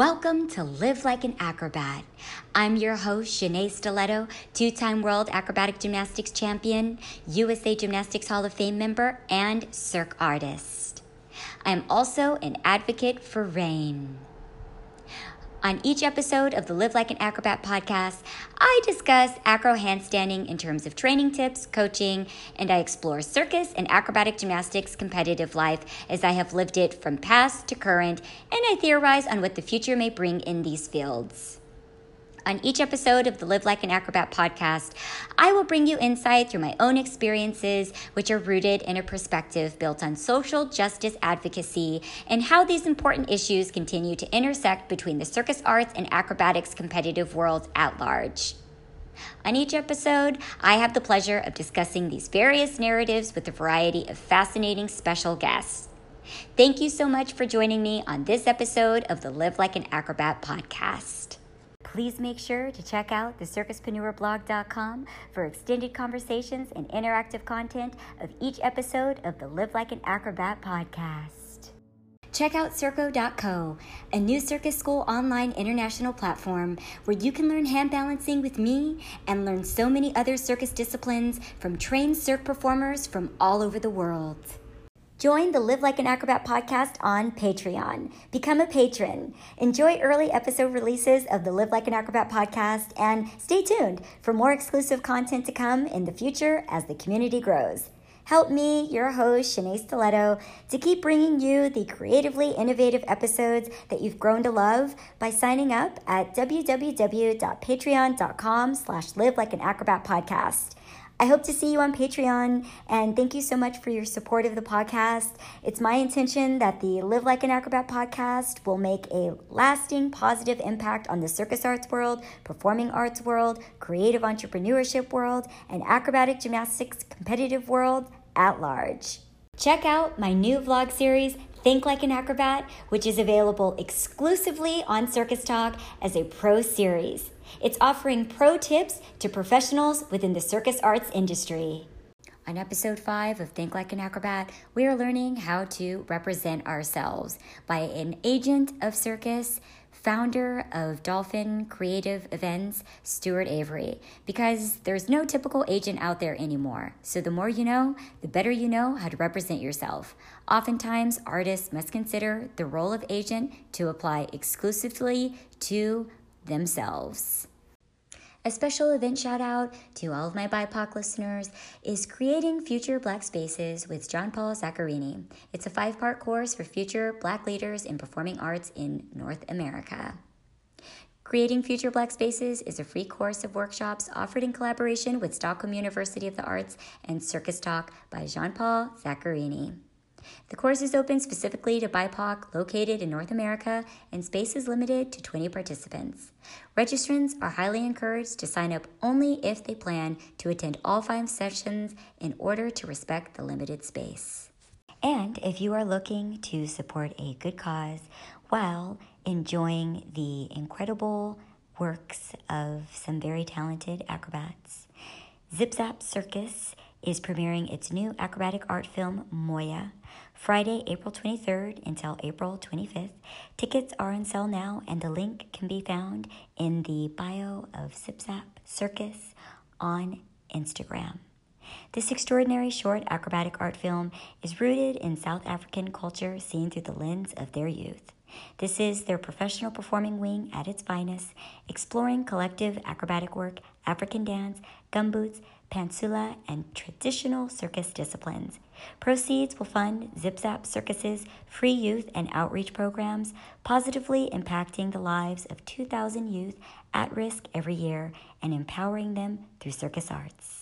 Welcome to Live Like an Acrobat. I'm your host, Shenea Stiletto, two time World Acrobatic Gymnastics Champion, USA Gymnastics Hall of Fame member, and Cirque artist. I am also an advocate for rain. On each episode of the Live Like an Acrobat podcast, I discuss acro handstanding in terms of training tips, coaching, and I explore circus and acrobatic gymnastics competitive life as I have lived it from past to current, and I theorize on what the future may bring in these fields. On each episode of the Live Like an Acrobat podcast, I will bring you insight through my own experiences, which are rooted in a perspective built on social justice advocacy and how these important issues continue to intersect between the circus arts and acrobatics competitive world at large. On each episode, I have the pleasure of discussing these various narratives with a variety of fascinating special guests. Thank you so much for joining me on this episode of the Live Like an Acrobat podcast. Please make sure to check out the circuspreneurblog.com for extended conversations and interactive content of each episode of the Live Like an Acrobat podcast. Check out Circo.co, a new circus school online international platform where you can learn hand balancing with me and learn so many other circus disciplines from trained cirque performers from all over the world. Join the Live Like an Acrobat podcast on Patreon. Become a patron. Enjoy early episode releases of the Live Like an Acrobat podcast and stay tuned for more exclusive content to come in the future as the community grows. Help me, your host, Shenea Stiletto, to keep bringing you the creatively innovative episodes that you've grown to love by signing up at www.patreon.com slash live like an acrobat podcast. I hope to see you on Patreon, and thank you so much for your support of the podcast. It's my intention that the Live Like an Acrobat podcast will make a lasting positive impact on the circus arts world, performing arts world, creative entrepreneurship world, and acrobatic gymnastics competitive world at large. Check out my new vlog series, Think Like an Acrobat, which is available exclusively on Circus Talk as a pro series. It's offering pro tips to professionals within the circus arts industry. On episode 5 of Think Like an Acrobat, we are learning how to represent ourselves by an agent of circus, founder of Dolphin Creative Events, Stuart Avery, because there's no typical agent out there anymore. So the more you know, the better you know how to represent yourself. Oftentimes, artists must consider the role of agent to apply exclusively to themselves. A special event shout out to all of my BIPOC listeners is Creating Future Black Spaces with John Paul Zaccarini. It's a five part course for future Black leaders in performing arts in North America. Creating Future Black Spaces is a free course of workshops offered in collaboration with Stockholm University of the Arts and Circus Talk by Jean Paul Zaccarini. The course is open specifically to BIPOC located in North America and space is limited to 20 participants. Registrants are highly encouraged to sign up only if they plan to attend all five sessions in order to respect the limited space. And if you are looking to support a good cause while enjoying the incredible works of some very talented acrobats, Zip Zap Circus is premiering its new acrobatic art film, Moya, Friday, April 23rd until April 25th. Tickets are on sale now, and the link can be found in the bio of Zip Zap Circus on Instagram. This extraordinary short acrobatic art film is rooted in South African culture seen through the lens of their youth. This is their professional performing wing at its finest, exploring collective acrobatic work, African dance, gumboots, pantsula, and traditional circus disciplines. Proceeds will fund Zip Zap Circus's free youth and outreach programs, positively impacting the lives of 2,000 youth at risk every year and empowering them through circus arts.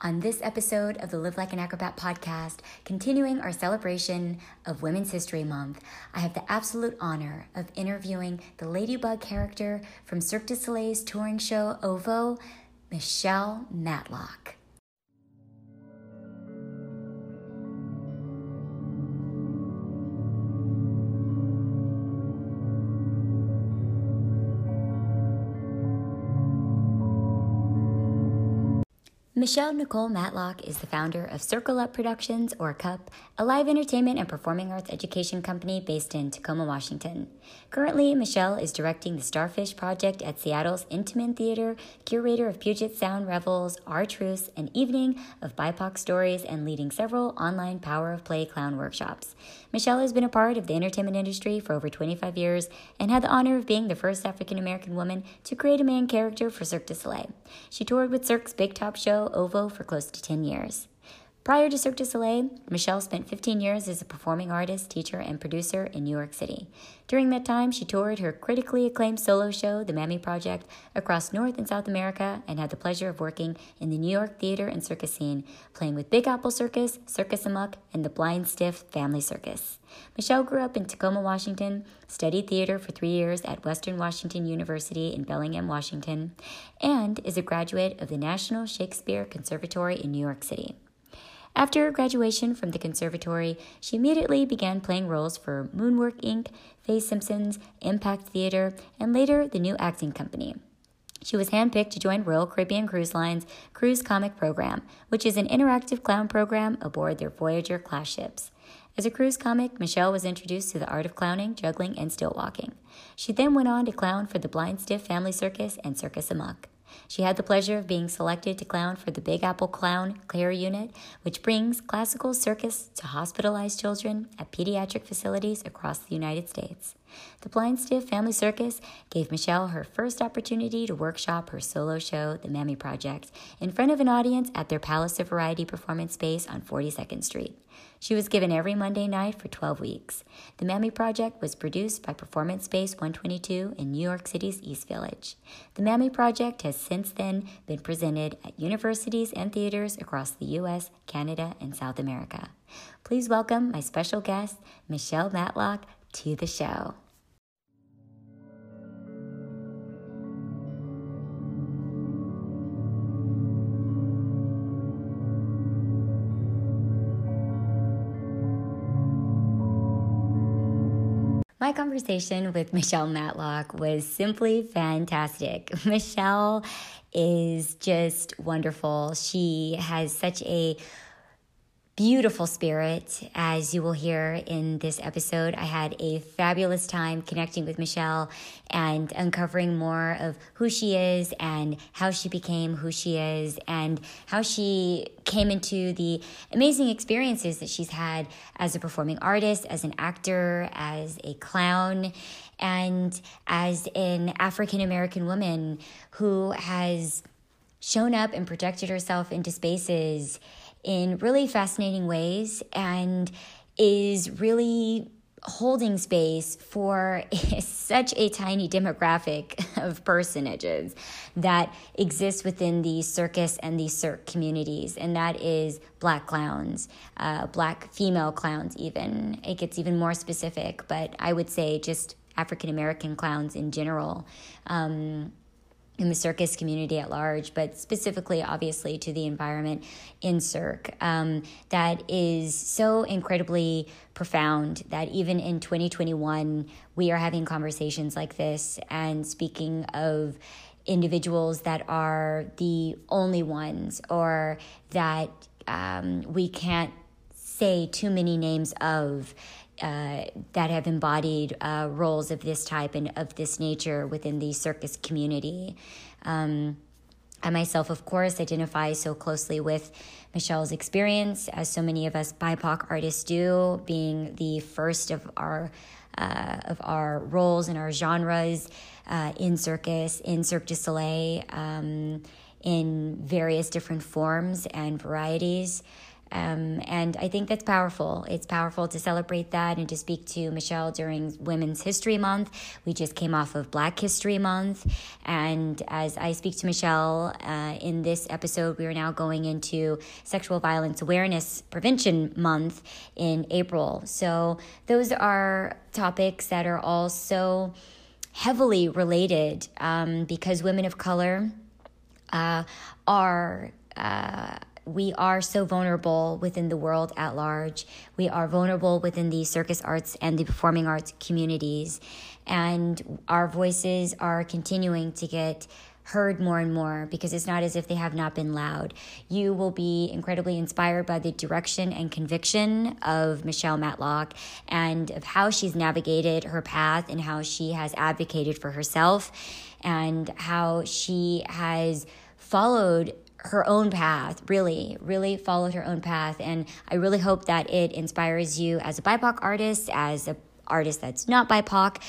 On this episode of the Live Like an Acrobat podcast, continuing our celebration of Women's History Month, I have the absolute honor of interviewing the Ladybug character from Cirque du Soleil's touring show OVO, Michelle Matlock. Michelle Nicole Matlock is the founder of Circle Up Productions, or CUP, a live entertainment and performing arts education company based in Tacoma, Washington. Currently, Michelle is directing the Starfish Project at Seattle's Intiman Theater, curator of Puget Sound Revels, Our Truce, an evening of BIPOC stories, and leading several online Power of Play clown workshops. Michelle has been a part of the entertainment industry for over 25 years and had the honor of being the first African American woman to create a main character for Cirque du Soleil. She toured with Cirque's Big Top Show OVO for close to 10 years. Prior to Cirque du Soleil, Michelle spent 15 years as a performing artist, teacher, and producer in New York City. During that time, she toured her critically acclaimed solo show, The Mammy Project, across North and South America and had the pleasure of working in the New York theater and circus scene, playing with Big Apple Circus, Circus Amok, and the Bindlestiff Family Circus. Michelle grew up in Tacoma, Washington, studied theater for three years at Western Washington University in Bellingham, Washington, and is a graduate of the National Shakespeare Conservatory in New York City. After graduation from the conservatory, she immediately began playing roles for Moonwork Inc., Faye Simpson's, Impact Theater, and later the New Acting Company. She was handpicked to join Royal Caribbean Cruise Line's Cruise Comic Program, which is an interactive clown program aboard their Voyager class ships. As a cruise comic, Michelle was introduced to the art of clowning, juggling, and stilt walking. She then went on to clown for the Bindlestiff Family Circus and Circus Amok. She had the pleasure of being selected to clown for the Big Apple Clown Care Unit, which brings classical circus to hospitalized children at pediatric facilities across the United States. The Bindlestiff Family Circus gave Michelle her first opportunity to workshop her solo show, The Mammy Project, in front of an audience at their Palace of Variety performance space on 42nd Street. She was given every Monday night for 12 weeks. The Mammy Project was produced by Performance Space 122 in New York City's East Village. The Mammy Project has since then been presented at universities and theaters across the U.S., Canada, and South America. Please welcome my special guest, Michelle Matlock, to the show. My conversation with Michelle Matlock was simply fantastic. Michelle is just wonderful. She has such a beautiful spirit, as you will hear in this episode. I had a fabulous time connecting with Michelle and uncovering more of who she is and how she became who she is and how she came into the amazing experiences that she's had as a performing artist, as an actor, as a clown. And as an African American woman who has shown up and projected herself into spaces in really fascinating ways and is really holding space for such a tiny demographic of personages that exist within the circus and the cirque communities, and that is black clowns, uh, black female clowns, even. It gets even more specific, but I would say just African American clowns in general. Um, in the circus community at large, but specifically, obviously, to the environment in Cirque, um, that is so incredibly profound that even in 2021, we are having conversations like this and speaking of individuals that are the only ones or that um, we can't say too many names of uh, that have embodied uh, roles of this type and of this nature within the circus community. Um, I myself, of course, identify so closely with Michelle's experience, as so many of us BIPOC artists do, being the first of our uh, of our roles and our genres uh, in circus, in Cirque du Soleil, um, in various different forms and varieties. Um, and I think that's powerful. It's powerful to celebrate that and to speak to Michelle during Women's History Month. We just came off of Black History Month. And as I speak to Michelle uh, in this episode, we are now going into Sexual Violence Awareness Prevention Month in April. So those are topics that are all so heavily related um, because women of color uh, are. Uh, we are so vulnerable within the world at large. We are vulnerable within the circus arts and the performing arts communities. And our voices are continuing to get heard more and more because it's not as if they have not been loud. You will be incredibly inspired by the direction and conviction of Michelle Matlock and of how she's navigated her path and how she has advocated for herself and how she has followed her own path, really, really followed her own path. And I really hope that it inspires you as a BIPOC artist, as an artist that's not BIPOC,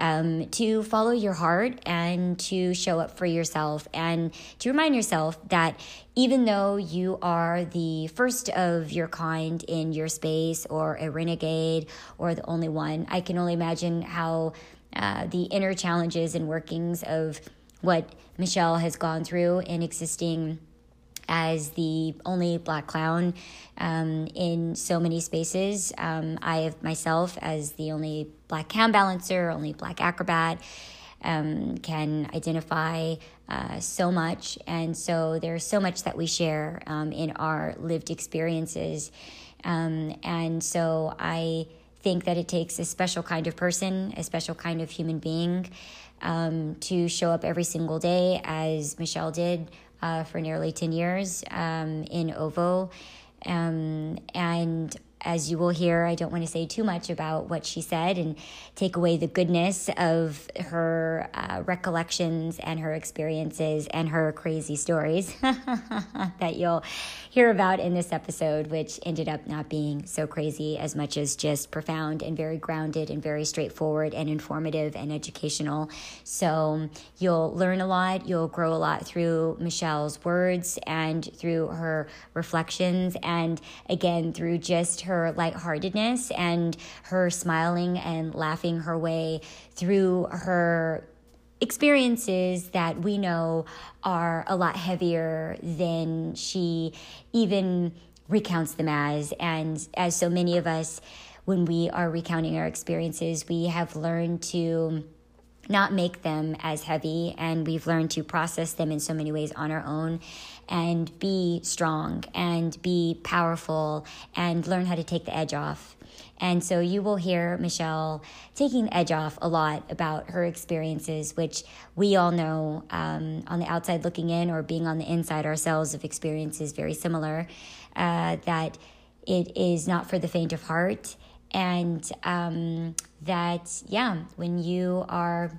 um, to follow your heart and to show up for yourself and to remind yourself that even though you are the first of your kind in your space or a renegade or the only one, I can only imagine how uh, the inner challenges and workings of what Michelle has gone through in existing as the only black clown um, in so many spaces. Um, I myself as the only black hand balancer, only black acrobat. Um, can identify uh, so much. And so there's so much that we share um, in our lived experiences. Um, and so I think that it takes a special kind of person, a special kind of human being um, to show up every single day, as Michelle did uh, for nearly 10 years um, in OVO. Um, and as you will hear, I don't want to say too much about what she said and take away the goodness of her uh, recollections and her experiences and her crazy stories that you'll hear about in this episode, which ended up not being so crazy as much as just profound and very grounded and very straightforward and informative and educational. So you'll learn a lot, you'll grow a lot through Michelle's words and through her reflections, and again, through just her her lightheartedness and her smiling and laughing her way through her experiences that we know are a lot heavier than she even recounts them as. And as so many of us, when we are recounting our experiences, we have learned to not make them as heavy and we've learned to process them in so many ways on our own and be strong and be powerful and learn how to take the edge off. And so you will hear Michelle taking the edge off a lot about her experiences, which we all know um, on the outside looking in or being on the inside ourselves of experiences very similar, uh, that it is not for the faint of heart. And um, that, yeah, when you are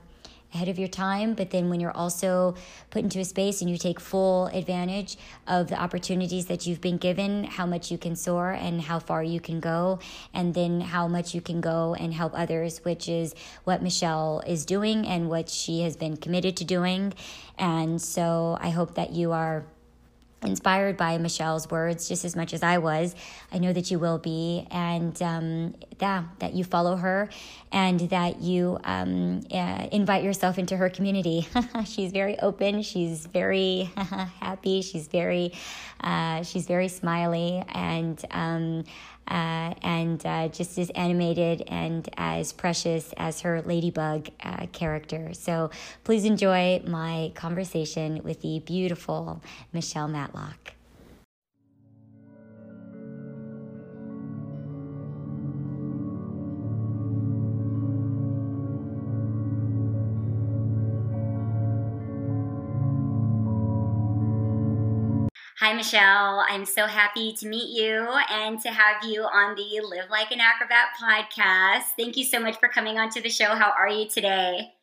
ahead of your time, but then when you're also put into a space and you take full advantage of the opportunities that you've been given, how much you can soar and how far you can go, and then how much you can go and help others, which is what Michelle is doing and what she has been committed to doing. And so I hope that you are inspired by Michelle's words just as much as I was. I know that you will be, and um, yeah, that you follow her and that you um, uh, invite yourself into her community. she's very open. She's very happy. She's very, uh, she's very smiley, and um, uh, and uh, just as animated and as precious as her ladybug uh, character. So please enjoy my conversation with the beautiful Michelle Matlock. Hi, Michelle. I'm so happy to meet you and to have you on the Live Like an Acrobat podcast. Thank you so much for coming onto the show. How are you today?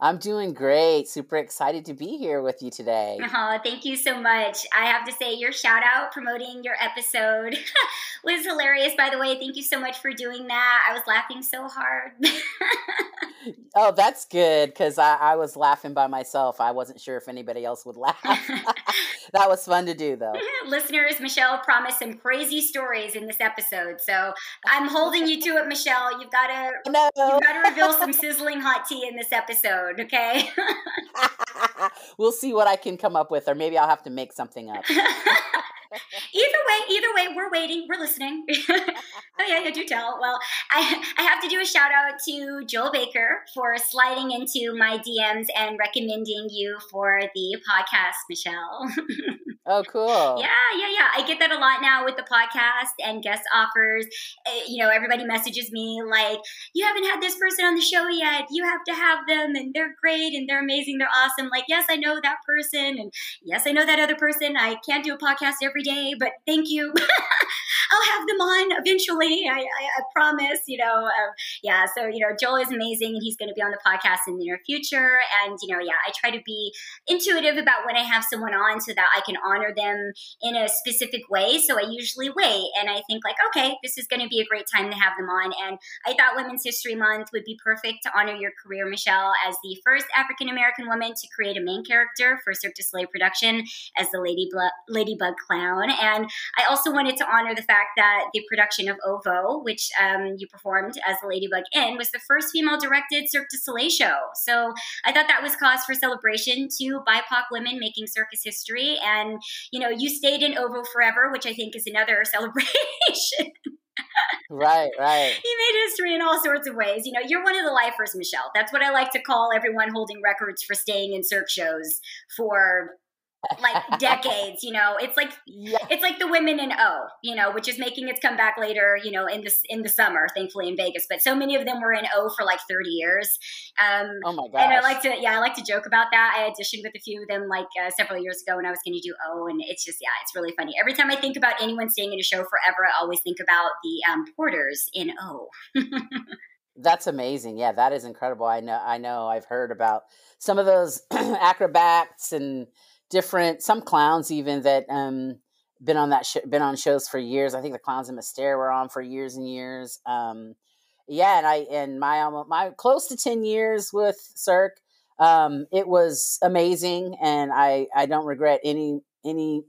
I'm doing great. Super excited to be here with you today. Oh, thank you so much. I have to say, your shout out promoting your episode was hilarious, by the way. Thank you so much for doing that. I was laughing so hard. oh, that's good because I, I, was laughing by myself. I wasn't sure if anybody else would laugh. that was fun to do, though. Listeners, Michelle promised some crazy stories in this episode. So I'm holding you to it, Michelle. You've got to, no. you've got to reveal some sizzling hot tea in this episode, okay? we'll see what I can come up with, or maybe I'll have to make something up either way, either way, we're waiting, we're listening. oh yeah, yeah, do tell. Well, I I have to do a shout out to Joel Baker for sliding into my DMs and recommending you for the podcast, Michelle. Oh, cool. Yeah, yeah, yeah. I get that a lot now with the podcast and guest offers. Uh, you know, everybody messages me like, you haven't had this person on the show yet. You have to have them, and they're great and they're amazing. They're awesome. Like, yes, I know that person, and yes, I know that other person. I can't do a podcast every day, but thank you. I'll have them on eventually. I, I, I promise, you know. Um, yeah, so, you know, Joel is amazing and he's going to be on the podcast in the near future. And, you know, yeah, I try to be intuitive about when I have someone on so that I can honor them in a specific way. So I usually wait and I think, like, okay, this is going to be a great time to have them on. And I thought Women's History Month would be perfect to honor your career, Michelle, as the first African American woman to create a main character for Cirque du Soleil production as the Lady Ladybug Clown. And I also wanted to honor the fact fact that the production of Ovo, which um, you performed as the Ladybug in, was the first female directed Cirque du Soleil show. So I thought that was cause for celebration to BIPOC women making circus history. And, you know, you stayed in Ovo forever, which I think is another celebration. right, right. You made history in all sorts of ways. You know, you're one of the lifers, Michelle. That's what I like to call everyone holding records for staying in Cirque shows for like decades you know? It's like yeah. it's like the women in o you know which is making its comeback later you know in this in the summer thankfully in vegas. But so many of them were in o for like 30 years. Um oh my god and i like to yeah i like to joke about that. I auditioned with a few of them like uh, several years ago when i was going to do o and it's just yeah it's really funny. Every time i think about anyone staying in a show forever i always think about the um, porters in o. That's amazing. Yeah, that is incredible. I know I know. I've heard about some of those acrobats and different some clowns even that um been on that sh- been on shows for years. I think the clowns in Mystere were on for years and years. Um, yeah, and I and my almost my close to ten years with Cirque. Um, it was amazing, and I I don't regret any any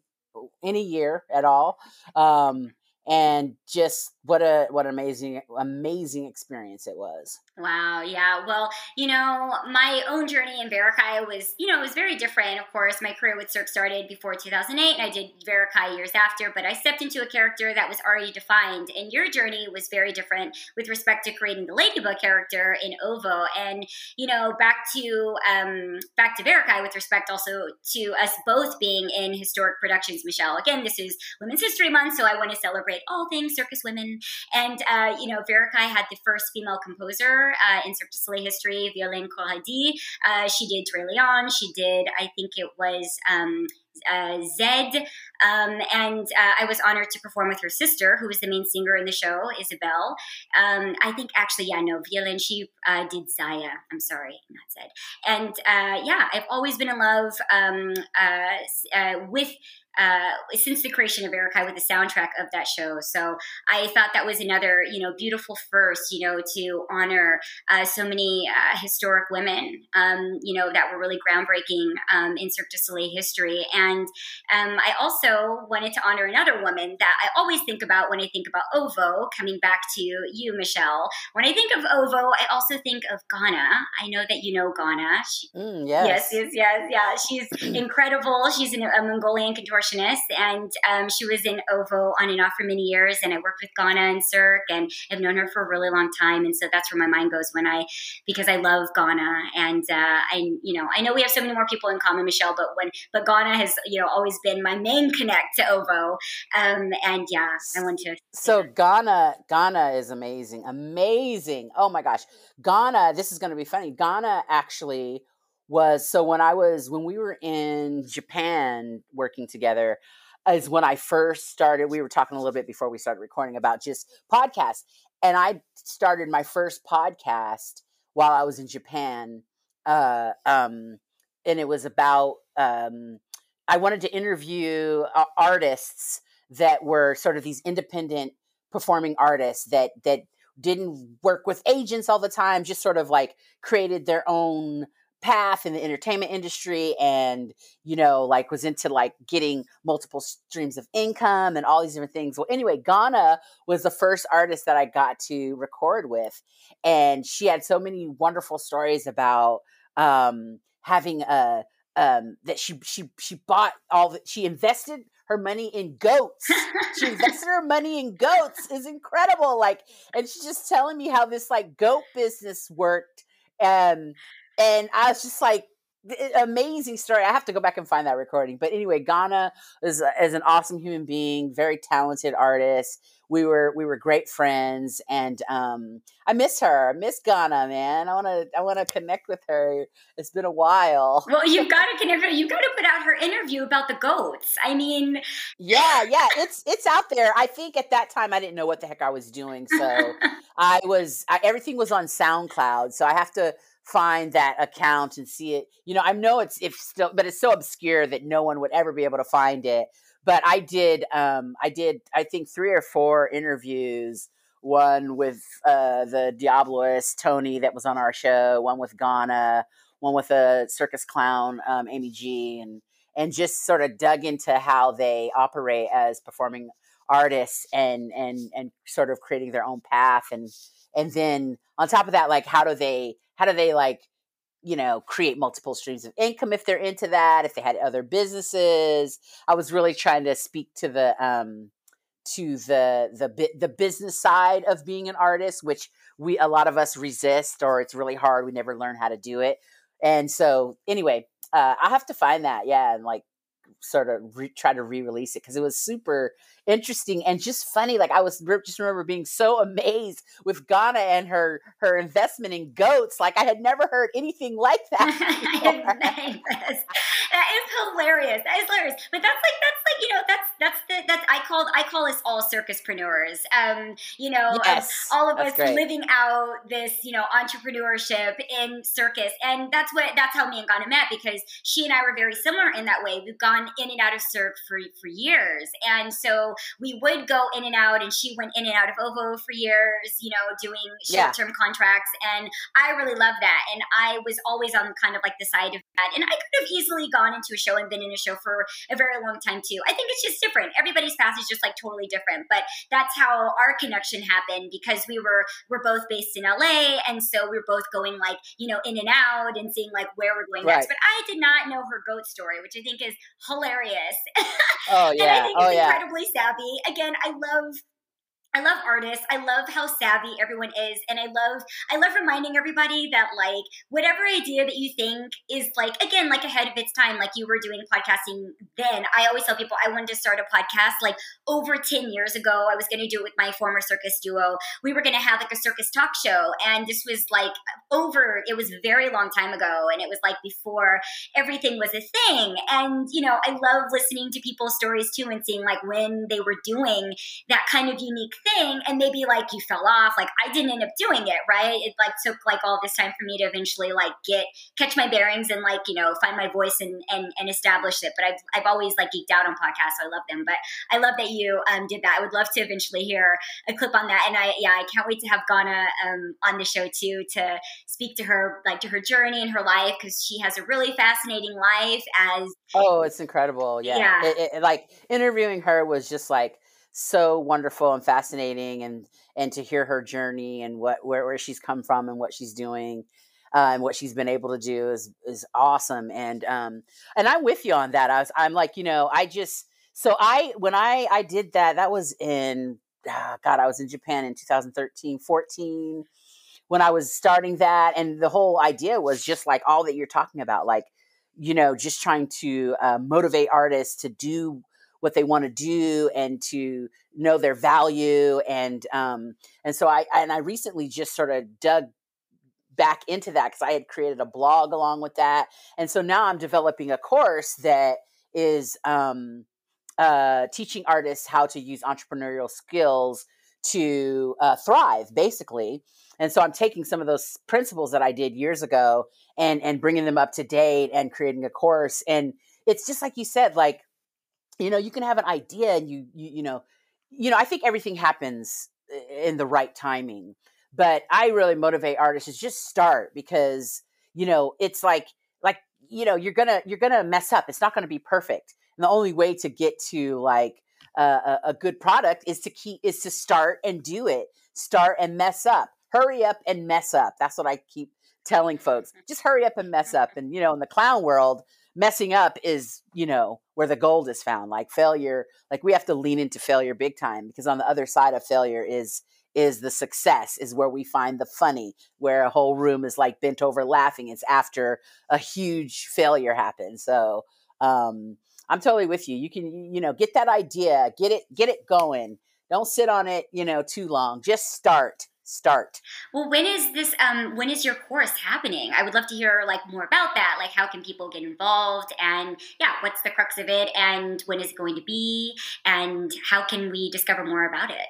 any year at all. Um, and just what a what an amazing amazing experience it was. Wow. Yeah. Well, you know, my own journey in Varekai was, you know, it was very different. Of course, my career with Cirque started before 2008, and I did Varekai years after, but I stepped into a character that was already defined. And your journey was very different with respect to creating the Ladybug character in Ovo. And, you know, back to um, back to Varekai with respect also to us both being in historic productions, Michelle. Again, this is Women's History Month, so I want to celebrate all things circus women. And, uh, you know, Varekai had the first female composer uh, in Cirque du Soleil history, Violaine Corradi. Uh, she did Dralion. She did, I think it was um, uh, Zed. Um, and uh, I was honored to perform with her sister, who was the main singer in the show, Isabel. Um, I think actually, yeah, no, Violaine, she uh, did Zaia. I'm sorry, not Zed. And uh, yeah, I've always been in love um, uh, uh, with since the creation of Varekai with the soundtrack of that show. So I thought that was another, you know, beautiful first, you know, to honor so many historic women, um, you know, that were really groundbreaking um, in Cirque du Soleil history. And um, I also wanted to honor another woman that I always think about when I think about OVO, coming back to you, Michelle. When I think of OVO, I also think of Ghana. I know that you know Ghana. She, mm, yes. yes, yes, yes, yeah. She's incredible. She's an, a Mongolian contortionist contortionist, and um, she was in OVO on and off for many years. And I worked with Ghana and Cirque, and I've known her for a really long time. And so that's where my mind goes when I, because I love Ghana, and uh, I, you know, I know we have so many more people in common, Michelle, but when, but Ghana has, you know, always been my main connect to OVO. Um, and yeah, I want to. So Ghana, Ghana is amazing, amazing. Oh my gosh, Ghana. This is going to be funny. Ghana actually was so when I was when we were in Japan working together is when I first started. We were talking a little bit before we started recording about just podcasts, and I started my first podcast while I was in Japan, uh, um, and it was about um, I wanted to interview uh, artists that were sort of these independent performing artists that that didn't work with agents all the time, just sort of like created their own path in the entertainment industry and you know like was into like getting multiple streams of income and all these different things. Well anyway ghana was the first artist that i got to record with and she had so many wonderful stories about um having a um that she she she bought all that she invested her money in goats. she invested her money in goats is incredible. Like, and she's just telling me how this like goat business worked. And and I was just like, amazing story. I have to go back and find that recording. But anyway, Ghana is is an awesome human being, very talented artist. We were we were great friends, and um, I miss her. I miss Ghana, man. I want to I want to connect with her. It's been a while. Well, you've got to connect. You've got to put out her interview about the goats. I mean, yeah, yeah, it's it's out there. I think at that time I didn't know what the heck I was doing, so I was I, everything was on SoundCloud, so I have to find that account and see it. You know, I know it's if still, but it's so obscure that no one would ever be able to find it. But I did, um, I did, I think three or four interviews. One with uh, the Diabloist Tony that was on our show. One with Ghana. One with a circus clown, um, Amy G, and and just sort of dug into how they operate as performing artists and and and sort of creating their own path and and then on top of that like how do they how do they like you know create multiple streams of income if they're into that if they had other businesses. I was really trying to speak to the um to the the the business side of being an artist which we a lot of us resist or it's really hard we never learn how to do it. And so anyway uh, i have to find that yeah and like sort of re- try to re-release it because it was super interesting and just funny. Like I was just remember being so amazed with Ghana and her her investment in goats. Like I had never heard anything like that. that is hilarious. That is hilarious. But that's like that's like you know that's that's the I called I call us all circuspreneurs. Um, you know, um, yes, all of us great. living out this you know entrepreneurship in circus, and that's what that's how me and Ghana met because she and I were very similar in that way. We've gone in and out of Cirque for for years, and so we would go in and out, and she went in and out of OVO for years, you know, doing short term yeah. contracts. And I really love that. And I was always on kind of like the side of that. And I could have easily gone into a show and been in a show for a very long time too. I think it's just different. Everybody's path is just like totally different. But that's how our connection happened because we were we're both based in LA, and so we were both going like you know in and out and seeing like where we're going right. next. But I did not know her goat story, which I think is hilarious. Oh yeah, and I think oh, it's yeah. incredibly savvy. Again, I love I love artists. I love how savvy everyone is. And I love I love reminding everybody that like whatever idea that you think is like again like ahead of its time, like you were doing podcasting then. I always tell people I wanted to start a podcast like over 10 years ago. I was gonna do it with my former circus duo. We were gonna have like a circus talk show. And this was like over it was very long time ago. And it was like before everything was a thing. And you know, I love listening to people's stories too and seeing like when they were doing that kind of unique thing and maybe like you fell off like i didn't end up doing it right? It like took like all this time for me to eventually like get catch my bearings and like you know find my voice and and, and establish it but I've, I've always like geeked out on podcasts so i love them but i love that you um, did that. I would love to eventually hear a clip on that and i yeah i can't wait to have ghana um, on the show too to speak to her like to her journey and her life because she has a really fascinating life as oh it's incredible yeah, yeah. It, it, like interviewing her was just like so wonderful and fascinating and and to hear her journey and what where, where she's come from and what she's doing uh, and what she's been able to do is is awesome and um and I'm with you on that I was I'm like you know I just so I when I I did that that was in oh God I was in Japan in 2013 14 when I was starting that and the whole idea was just like all that you're talking about like you know just trying to uh, motivate artists to do what they want to do and to know their value and um and so I and I recently just sort of dug back into that because I had created a blog along with that and so now I'm developing a course that is um uh teaching artists how to use entrepreneurial skills to uh, thrive basically and so i'm taking some of those principles that i did years ago and and bringing them up to date and creating a course and it's just like you said like you know you can have an idea and you you, you know you know i think everything happens eh, eh, in the right timing but i really motivate artists is just start because you know it's like like you know you're gonna you're gonna mess up it's not gonna be perfect and the only way to get to like a, a good product is to keep is to start and do it start and mess up hurry up and mess up that's what i keep telling folks just hurry up and mess up and you know in the clown world messing up is you know where the gold is found like failure like we have to lean into failure big time because on the other side of failure is is the success, is where we find the funny, where a whole room is like bent over laughing. It's after a huge failure happens. So um, I'm totally with you. You can, you know, get that idea, get it, get it going. Don't sit on it, you know, too long. Just start start? Well when is this um when is your course happening? I would love to hear like more about that. Like how can people get involved? And yeah what's the crux of it? And when is it going to be? And how can we discover more about it?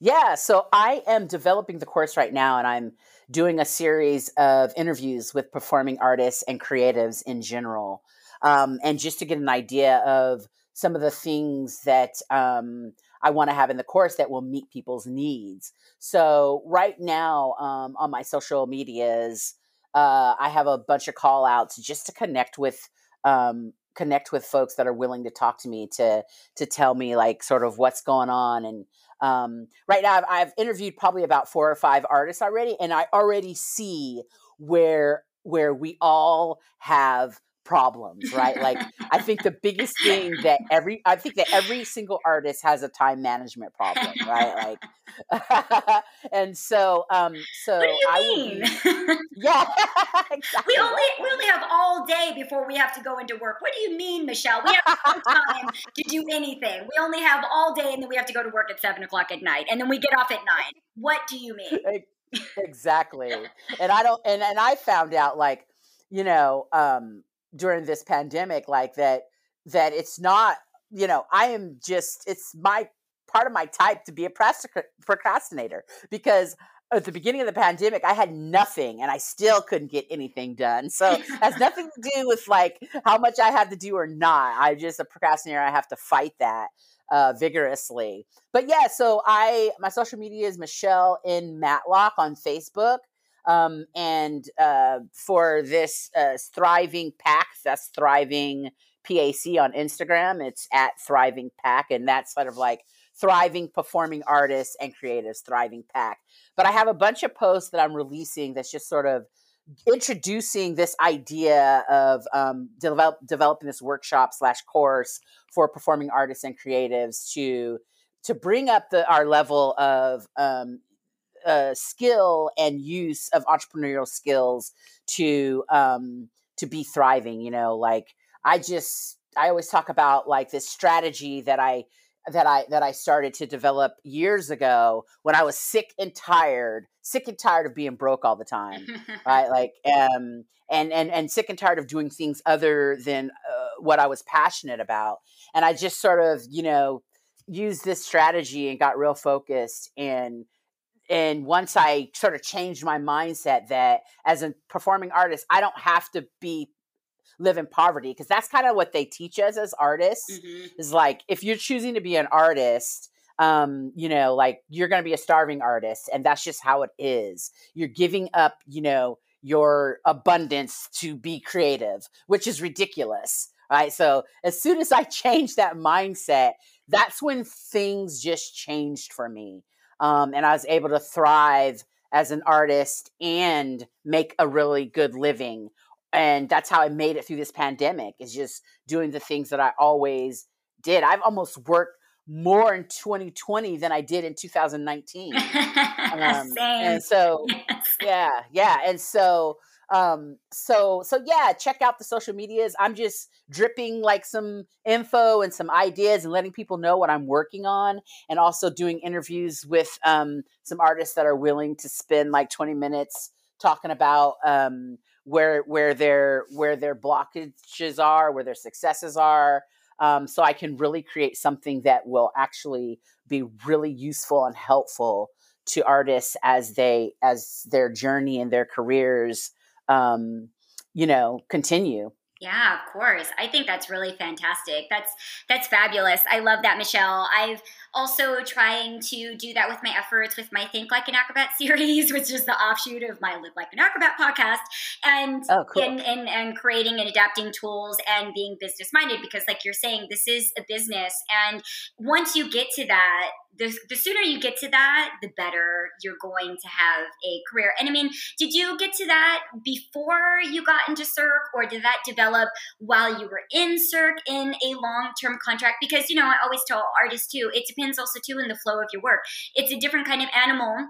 Yeah so i am developing the course right now and i'm doing a series of interviews with performing artists and creatives in general. Um, and just to get an idea of some of the things that um, I want to have in the course that will meet people's needs. So right now um, on my social medias, uh, I have a bunch of call outs just to connect with um, connect with folks that are willing to talk to me to to tell me like sort of what's going on and um, right now I've, I've interviewed probably about four or five artists already and i already see where where we all have problems, right? like I think the biggest thing that every I think that every single artist has a time management problem, right? Like and so um so what do you I mean? Yeah. exactly. We only we only have all day before we have to go into work. What do you mean, Michelle? We have no time to do anything. We only have all day and then we have to go to work at seven o'clock at night and then we get off at nine. What do you mean? exactly. And I don't and and I found out like, you know, um during this pandemic like that that it's not you know i am just it's my part of my type to be a procrastinator because at the beginning of the pandemic i had nothing and i still couldn't get anything done. So it has nothing to do with like how much i have to do or not. I'm just a procrastinator i have to fight that uh, vigorously. But yeah so i my social media is michelle in matlock on facebook um, and uh, for this uh, Thriving Pack, that's Thriving PAC on Instagram, it's at Thriving Pack. And that's sort of like thriving performing artists and creatives, Thriving Pack. But I have a bunch of posts that I'm releasing that's just sort of introducing this idea of um, develop, developing this workshop slash course for performing artists and creatives to to bring up the our level of um, uh, skill and use of entrepreneurial skills to um, to be thriving. You know, like I just I always talk about like this strategy that I that I that I started to develop years ago when I was sick and tired, sick and tired of being broke all the time, right? Like um and and and sick and tired of doing things other than uh, what I was passionate about. And I just sort of, you know, used this strategy and got real focused and and once I sort of changed my mindset that as a performing artist, I don't have to be live in poverty because that's kind of what they teach us as artists mm-hmm. is like if you're choosing to be an artist um you know like you're going to be a starving artist and that's just how it is. You're giving up you know your abundance to be creative which is ridiculous right? So as soon as i changed that mindset that's when things just changed for me um, and I was able to thrive as an artist and make a really good living. And that's how I made it through this pandemic is just doing the things that I always did. I've almost worked more in 2020 than I did in 2019. um, and so, yes. yeah, yeah. And so, um, so so yeah, check out the social medias. I'm just dripping like some info and some ideas and letting people know what I'm working on, and also doing interviews with um, some artists that are willing to spend like 20 minutes talking about um, where where their where their blockages are, where their successes are. Um, so I can really create something that will actually be really useful and helpful to artists as they as their journey and their careers um, you know, continue. Yeah, of course. I think that's really fantastic. That's that's fabulous. I love that, Michelle. I've also trying to do that with my efforts with my Think Like an Acrobat series, which is the offshoot of my Live Like an Acrobat podcast, and oh, cool. and, and and creating and adapting tools and being business minded because, like you're saying, this is a business, and once you get to that, the, the sooner you get to that, the better you're going to have a career. And I mean, did you get to that before you got into Cirque, or did that develop? while you were in Cirque in a long term contract? Because, you know, I always tell artists too, it depends also too in the flow of your work. It's a different kind of animal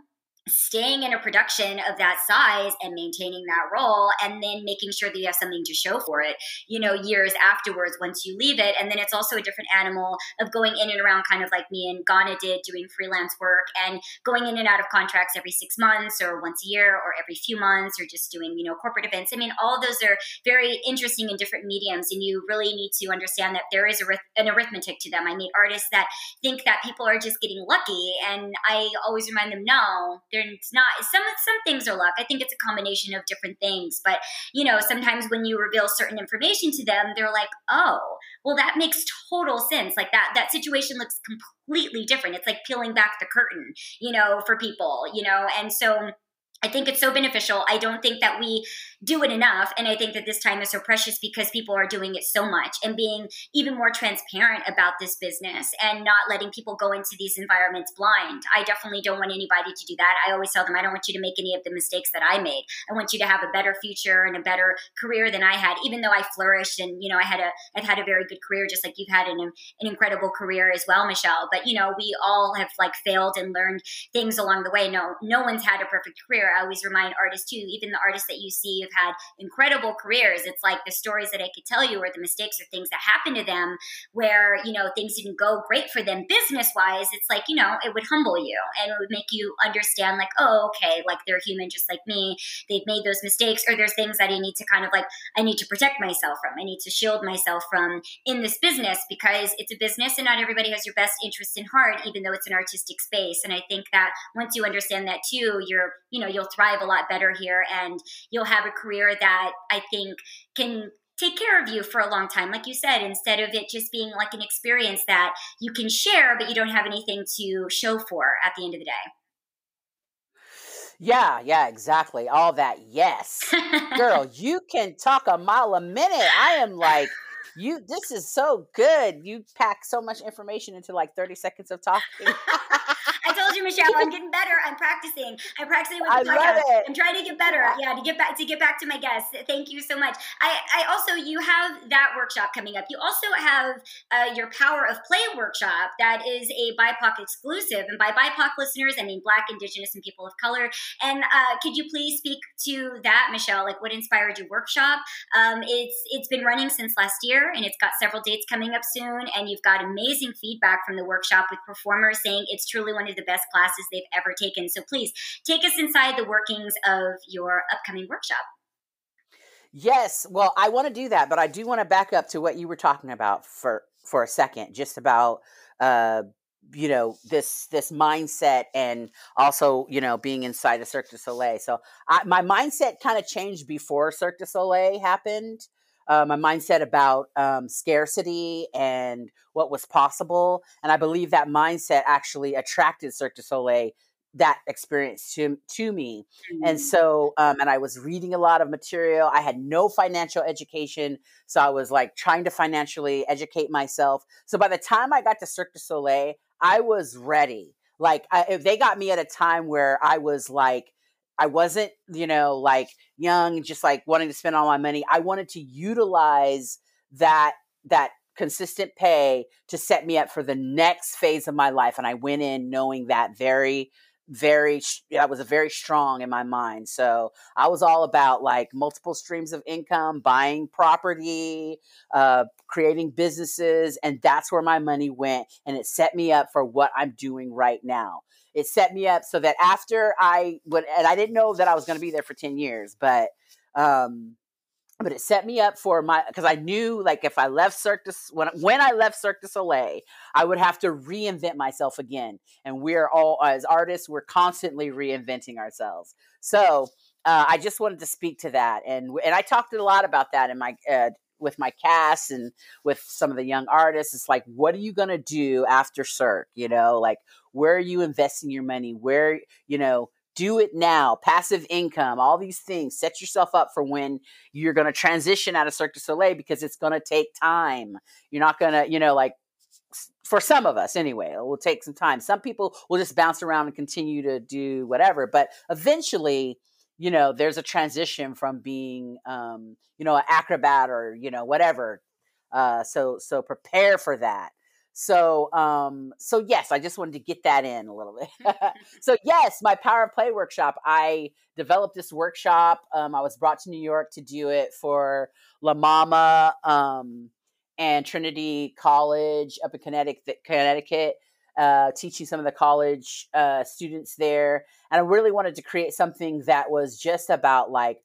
staying in a production of that size and maintaining that role and then making sure that you have something to show for it you know years afterwards once you leave it. And then it's also a different animal of going in and around kind of like me and ghana did doing freelance work and going in and out of contracts every six months or once a year or every few months or just doing you know corporate events. I mean all those are very interesting in different mediums and you really need to understand that there is a, an arithmetic to them. I meet artists that think that people are just getting lucky and i always remind them no it's not some some things are luck. I think it's a combination of different things. But you know, sometimes when you reveal certain information to them, they're like, "Oh, well, that makes total sense." Like that that situation looks completely different. It's like peeling back the curtain, you know, for people, you know, and so. I think it's so beneficial. I don't think that we do it enough. And I think that this time is so precious because people are doing it so much and being even more transparent about this business and not letting people go into these environments blind. I definitely don't want anybody to do that. I always tell them, I don't want you to make any of the mistakes that I made. I want you to have a better future and a better career than I had, even though I flourished and, you know, I had a, I've had a very good career, just like you've had an, an incredible career as well, Michelle. But, you know, we all have like failed and learned things along the way. No, no one's had a perfect career. I always remind artists too, even the artists that you see have had incredible careers. It's like the stories that I could tell you or the mistakes or things that happened to them where, you know, things didn't go great for them business wise. It's like, you know, it would humble you and it would make you understand, like, oh, okay, like they're human just like me. They've made those mistakes, or there's things that I need to kind of like, I need to protect myself from. I need to shield myself from in this business because it's a business and not everybody has your best interest in heart, even though it's an artistic space. And I think that once you understand that too, you're, you know, you'll thrive a lot better here and you'll have a career that I think can take care of you for a long time like you said instead of it just being like an experience that you can share but you don't have anything to show for at the end of the day yeah, yeah, exactly. All that. Yes. Girl, you can talk a mile a minute. I am like, you, this is so good. You pack so much information into like 30 seconds of talking. I told you, Michelle, I'm getting better. I'm practicing. I'm practicing with the I podcast. I'm trying to get better. Yeah, to get back to get back to my guests. Thank you so much. I, I also you have that workshop coming up. You also have uh, your Power of Play workshop that is a BIPOC exclusive. And by BIPOC listeners, I mean Black, Indigenous, and people of color. And uh, could you please speak to that, Michelle? Like what inspired your workshop? Um, it's it's been running since last year, and it's got several dates coming up soon. And you've got amazing feedback from the workshop with performers saying it's truly one of the best classes they've ever taken. So please take us inside the workings of your upcoming workshop. Yes, well, I want to do that, but I do want to back up to what you were talking about for for a second, just about uh, you know this this mindset and also you know being inside of Cirque du Soleil. So I, my mindset kind of changed before Cirque du Soleil happened uh, my mindset about um, scarcity and what was possible. And I believe that mindset actually attracted Cirque du Soleil that experience to to me mm-hmm. and so um and i was reading a lot of material i had no financial education so i was like trying to financially educate myself so by the time i got to cirque du soleil i was ready like I, if they got me at a time where i was like I wasn't, you know, like young, just like wanting to spend all my money. I wanted to utilize that that consistent pay to set me up for the next phase of my life. And I went in knowing that very, very, that was a very strong in my mind. So I was all about like multiple streams of income, buying property, uh, creating businesses. And that's where my money went. And it set me up for what I'm doing right now it set me up so that after I would, and I didn't know that I was going to be there for 10 years, but, um, but it set me up for my because I knew like if I left Cirque du, when when I left Cirque du Soleil, I would have to reinvent myself again. And we're all as artists, we're constantly reinventing ourselves. So uh, I just wanted to speak to that, and and I talked a lot about that in my uh, with my cast and with some of the young artists. It's like, what are you gonna do after Cirque? You know, like where are you investing your money? Where, you know, do it now, passive income, all these things. Set yourself up for when you're going to transition out of Cirque du Soleil because it's going to take time. You're not going to, you know, like for some of us anyway, it will take some time. Some people will just bounce around and continue to do whatever, but eventually you know, there's a transition from being, um, you know, an acrobat or you know whatever. Uh, so so prepare for that. So um, so yes, I just wanted to get that in a little bit. so yes, my Power of Play workshop. I developed this workshop. Um, I was brought to New York to do it for La Mama um, and Trinity College up in Connecticut. Connecticut uh, teaching some of the college uh, students there. And I really wanted to create something that was just about like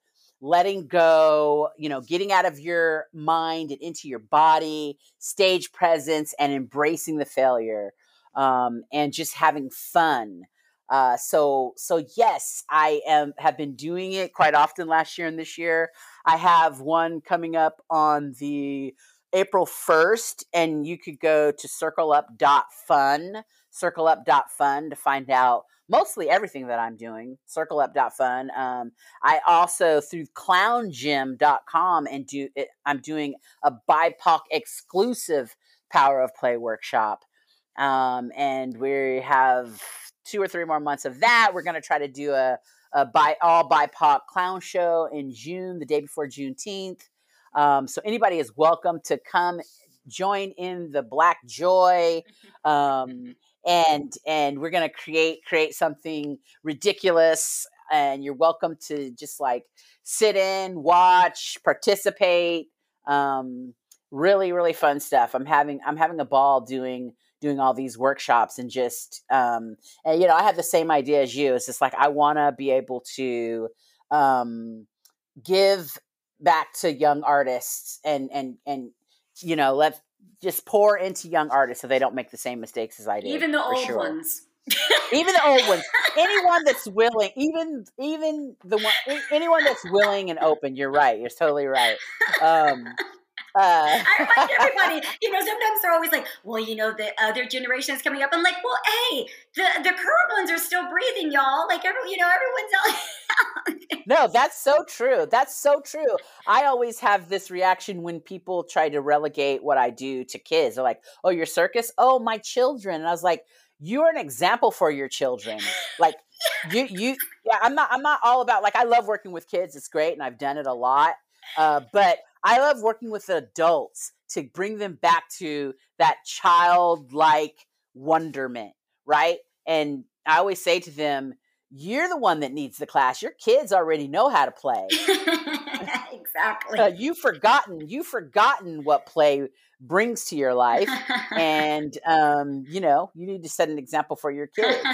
letting go, you know, getting out of your mind and into your body, stage presence, and embracing the failure, um, and just having fun. Uh, so, so yes, I am have been doing it quite often last year and this year. I have one coming up on the April 1st, and you could go to circleup.fun, circleup.fun to find out mostly everything that I'm doing, circleup.fun. Um, I also through clowngym.com and do I'm doing a BIPOC exclusive power of play workshop. Um, and we have two or three more months of that. We're going to try to do a, a by all BIPOC clown show in June, the day before Juneteenth. Um, so anybody is welcome to come join in the Black Joy. Um, and and we're gonna create create something ridiculous and you're welcome to just like sit in watch participate um, really really fun stuff. I'm having i'm having a ball doing doing all these workshops and just um and you know i have the same idea as you. It's just like i want to be able to um give back to young artists and and and you know let just pour into young artists so they don't make the same mistakes as I did. Even the old sure. ones. even the old ones. Anyone that's willing, even even the one anyone that's willing and open. You're right. You're totally right. Um, uh, I remind everybody, you know, sometimes they're always like, well, you know, the other generation is coming up. I'm like, well, hey, the, the current ones are still breathing, y'all. Like, every, you know, everyone's out. no, that's so true. That's so true. I always have this reaction when people try to relegate what I do to kids. They're like, oh, your circus? Oh, my children. And I was like, you're an example for your children. Like, you, you, yeah, I'm not, I'm not all about, like, I love working with kids. It's great. And I've done it a lot. Uh, but I love working with adults to bring them back to that childlike wonderment, right? And I always say to them, you're the one that needs the class. Your kids already know how to play. exactly. Uh, you've forgotten. You've forgotten what play brings to your life and um, you know you need to set an example for your kids.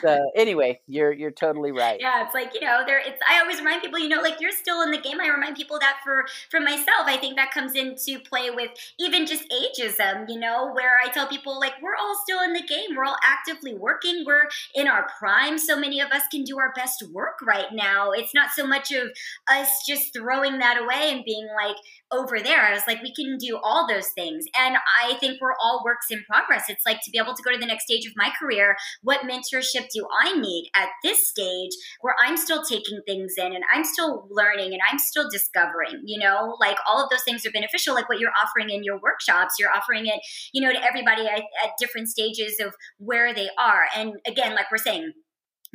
So anyway you're you're totally right. Yeah it's like you know there it's i always remind people you know like you're still in the game i remind people that for for myself i think that comes into play with even just ageism you know where i tell people like we're all still in the game we're all actively working we're in our prime so many of us can do our best work right now. It's not so much of us just throwing that away and being like over there i was like we can do all those things. And I think we're all works in progress. It's like to be able to go to the next stage of my career, what mentorship do I need at this stage where I'm still taking things in and I'm still learning and I'm still discovering, you know, like all of those things are beneficial, like what you're offering in your workshops. You're offering it, you know, to everybody at, at different stages of where they are. And again, like we're saying,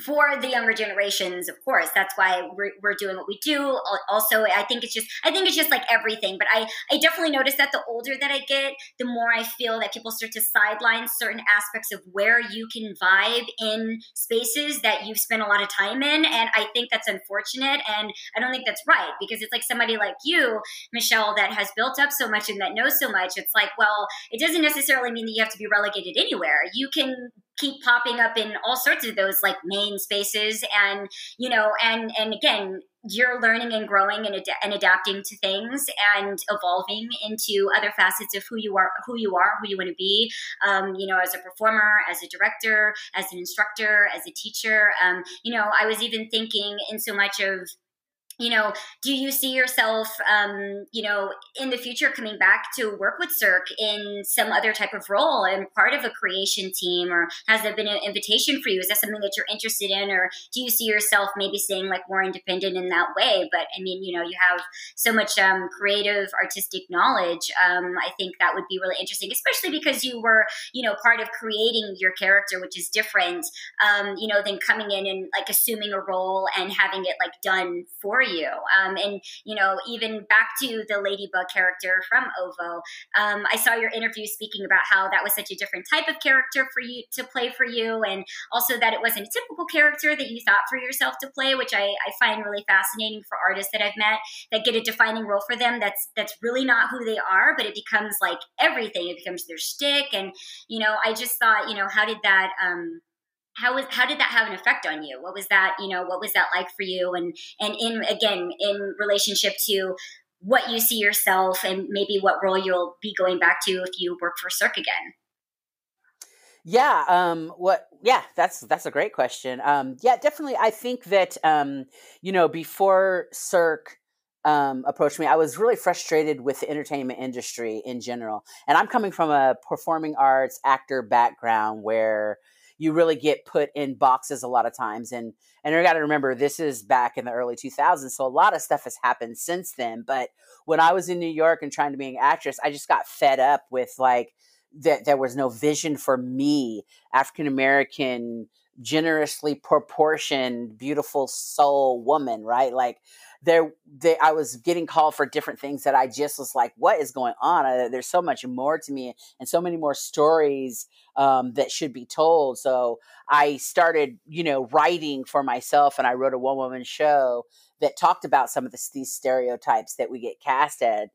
for the younger generations of course. That's why we're, we're doing what we do. Also i think it's just i think it's just like everything but i i definitely notice that the older that i get the more i feel that people start to sideline certain aspects of where you can vibe in spaces that you've spent a lot of time in and i think that's unfortunate and i don't think that's right because it's like somebody like you michelle that has built up so much and that knows so much it's like well it doesn't necessarily mean that you have to be relegated anywhere. You can keep popping up in all sorts of those like main spaces and you know and and again you're learning and growing and, ad- and adapting to things and evolving into other facets of who you are who you are who you want to be um, you know as a performer as a director as an instructor as a teacher um, you know i was even thinking in so much of you know, do you see yourself, um, you know, in the future coming back to work with Cirque in some other type of role and part of a creation team, or has there been an invitation for you? Is that something that you're interested in, or do you see yourself maybe staying like more independent in that way? But I mean, you know, you have so much um, creative, artistic knowledge. Um, I think that would be really interesting, especially because you were, you know, part of creating your character, which is different, um, you know, than coming in and like assuming a role and having it like done for you you. Um, and, you know, even back to the Ladybug character from OVO, um, I saw your interview speaking about how that was such a different type of character for you to play for you. And also that it wasn't a typical character that you thought for yourself to play, which I, I find really fascinating for artists that I've met that get a defining role for them that's that's really not who they are, but it becomes like everything. It becomes their shtick. And, you know, I just thought, you know, how did that um how was how did that have an effect on you? What was that you know what was that like for you? And and in again in relationship to what you see yourself and maybe what role you'll be going back to if you work for cirque again? Yeah um what yeah that's that's a great question. Um yeah definitely i think that um you know before cirque um, approached me, I was really frustrated with the entertainment industry in general. And I'm coming from a performing arts actor background where you really get put in boxes a lot of times. And and you got to remember this is back in the early 2000s, so a lot of stuff has happened since then. But when I was in New York and trying to be an actress, I just got fed up with like that there was no vision for me, African American, generously proportioned, beautiful soul woman, right? Like there, they, I was getting called for different things that I just was like, what is going on? Uh, there's so much more to me and so many more stories um, that should be told. So I started, you know, writing for myself and I wrote a one woman show that talked about some of these stereotypes that we get cast at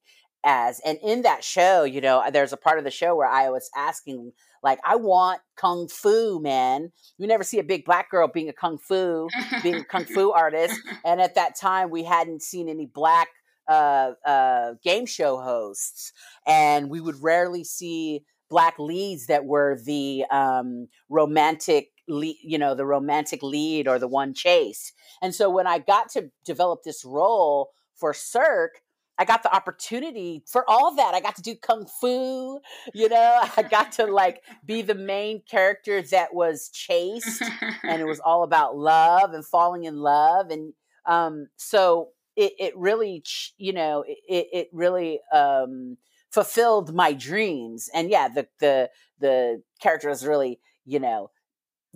as. And in that show, you know, there's a part of the show where I was asking like, I want kung fu, man. You never see a big black girl being a kung fu, being a kung fu artist. And at that time, we hadn't seen any black uh, uh, game show hosts, and we would rarely see black leads that were the um, romantic lead, you know, the romantic lead or the one chased. And so when I got to develop this role for Cirque, I got the opportunity for all that. I got to do kung fu, you know, I got to like be the main character that was chased and it was all about love and falling in love. And um, so it, it really, you know, it, it really um, fulfilled my dreams. And yeah, the, the, the character was really, you know,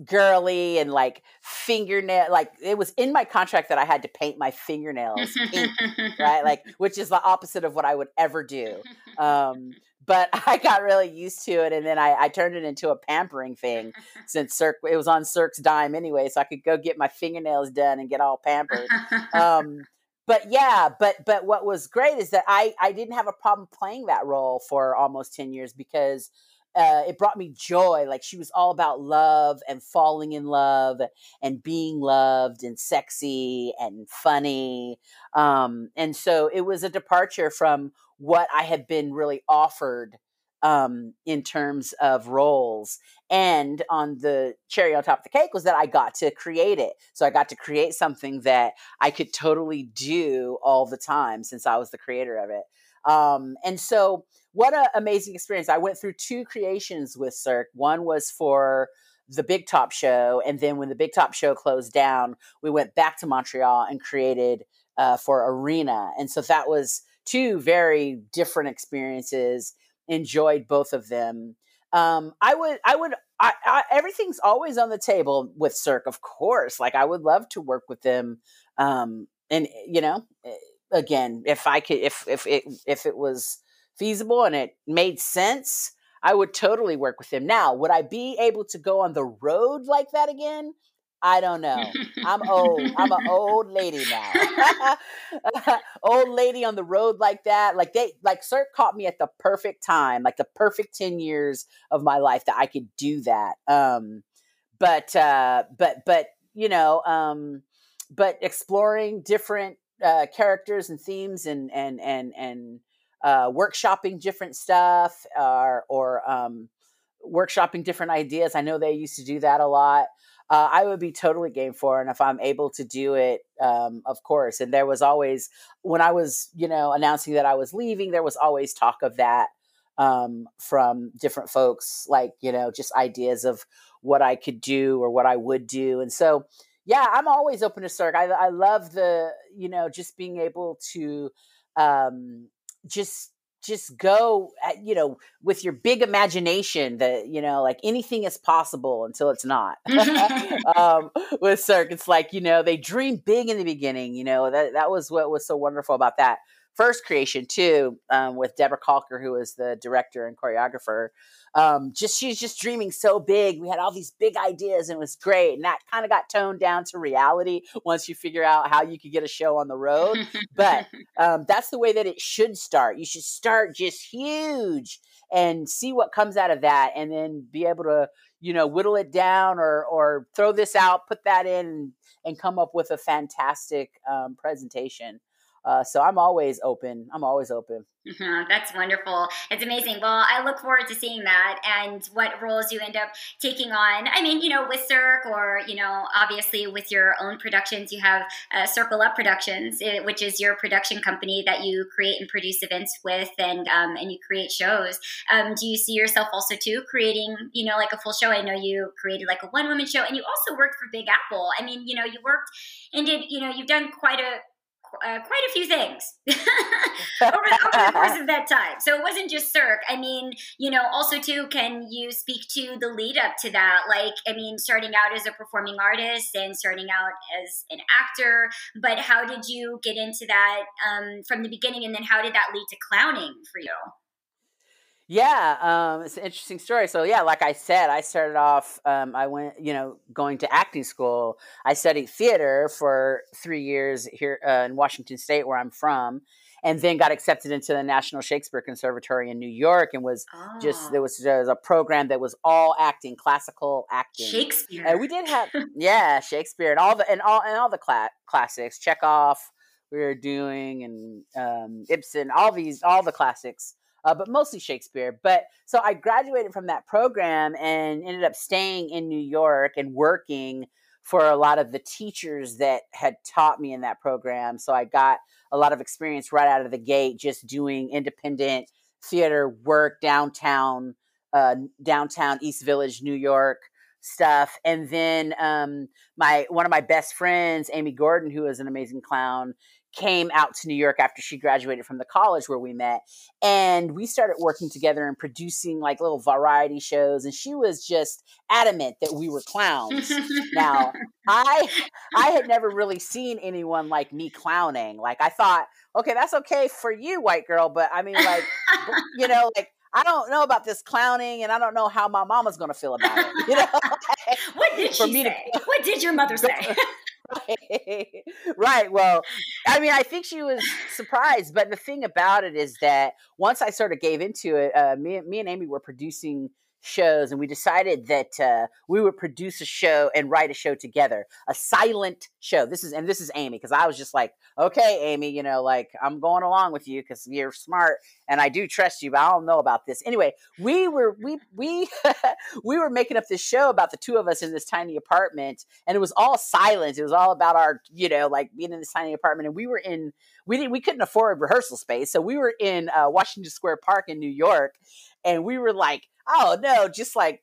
girly and like fingernail like it was in my contract that I had to paint my fingernails pink, right? Like which is the opposite of what I would ever do. Um but I got really used to it and then I, I turned it into a pampering thing since Cirque it was on Cirque's dime anyway, so I could go get my fingernails done and get all pampered. Um but yeah, but but what was great is that I I didn't have a problem playing that role for almost 10 years because uh, it brought me joy. Like she was all about love and falling in love and being loved and sexy and funny. Um, and so it was a departure from what I had been really offered um, in terms of roles. And on the cherry on top of the cake was that I got to create it. So I got to create something that I could totally do all the time since I was the creator of it. Um, and so what an amazing experience. I went through two creations with Cirque. One was for the Big Top show. And then when the Big Top show closed down, we went back to Montreal and created uh, for Arena. And so that was two very different experiences. Enjoyed both of them. Um, I would, I would, I, I, everything's always on the table with Cirque, of course. Like I would love to work with them. Um, and you know, eh, again, if I could, if if it if it was feasible and it made sense, I would totally work with him. Now, would I be able to go on the road like that again? I don't know. I'm old. I'm an old lady now. old lady on the road like that. Like they like Cirque caught me at the perfect time, like the perfect 10 years of my life that I could do that. Um but uh but but you know, um but exploring different uh characters and themes and and and and uh, workshopping different stuff or, or um, workshopping different ideas. I know they used to do that a lot. uh, I would be totally game for. And if I'm able to do it, um, of course. And there was always, when I was, you know, announcing that I was leaving, there was always talk of that um, from different folks, like, you know, just ideas of what I could do or what I would do. And so, yeah, I'm always open to Cirque. I, I love the, you know, just being able to um, just just go at, you know with your big imagination that you know like anything is possible until it's not. Um, with cirque it's like you know they dream big in the beginning you know that that was what was so wonderful about that first creation too um, with deborah colker who was the director and choreographer um, just she's just dreaming so big. We had all these big ideas and it was great. And that kind of got toned down to reality once you figure out how you could get a show on the road. but um, that's the way that it should start. You should start just huge and see what comes out of that and then be able to you know whittle it down or or throw this out put that in and, and come up with a fantastic um, presentation uh, so I'm always open. I'm always open. Mm-hmm. That's wonderful. It's amazing. Well, I look forward to seeing that and what roles you end up taking on. I mean, you know, with Cirque or, you know, obviously with your own productions, you have uh, Circle Up Productions, eh, which is your production company that you create and produce events with and, um, and you create shows. Um, do you see yourself also too creating, you know, like a full show? I know you created like a one woman show and you also worked for Big Apple. I mean, you know, you worked and did, you know, you've done quite a uh, quite a few things over, the, over, the, course of that time. So it wasn't just Cirque. I mean, you know, also too, can you speak to the lead up to that? Like, I mean, starting out as a performing artist and starting out as an actor, but how did you get into that um, from the beginning, and then how did that lead to clowning for you? Yeah, um, it's an interesting story. So yeah, like I said, I started off. Um, I went, you know, going to acting school. I studied theater for three years here uh, in Washington State, where I'm from, and then got accepted into the National Shakespeare Conservatory in New York, and was oh. just there was, there was a program that was all acting, classical acting. Shakespeare. And we did have yeah, Shakespeare and all the and all and all the cla- classics. Chekhov, we were doing, and um, Ibsen, all these, all the classics uh, but mostly Shakespeare. But so I graduated from that program and ended up staying in New York and working for a lot of the teachers that had taught me in that program. So I got a lot of experience right out of the gate just doing independent theater work downtown, uh, downtown East Village, New York stuff. And then um, my one of my best friends, Amy Gordon, who is an amazing clown, came out to New York after she graduated from the college where we met. And we started working together and producing like little variety shows. And she was just adamant that we were clowns. now, I I had never really seen anyone like me clowning. Like I thought, okay, that's okay for you, white girl, but I mean like you know, like I don't know about this clowning, and I don't know how my mama's going to feel about it. You know, what did she say? To, what did your mother say? Right. right. Well, I mean, I think she was surprised, but the thing about it is that once I sort of gave into it, uh, me, me and Amy were producing shows and we decided that uh, we would produce a show and write a show together a silent show. This is and this is amy because i was just like okay amy you know like i'm going along with you because you're smart and i do trust you but i don't know about this. Anyway we were we we we were making up this show about the two of us in this tiny apartment and it was all silent. It was all about our you know like being in this tiny apartment and we were in we didn't we couldn't afford rehearsal space so we were in uh, washington square park in new york and we were like oh no, just like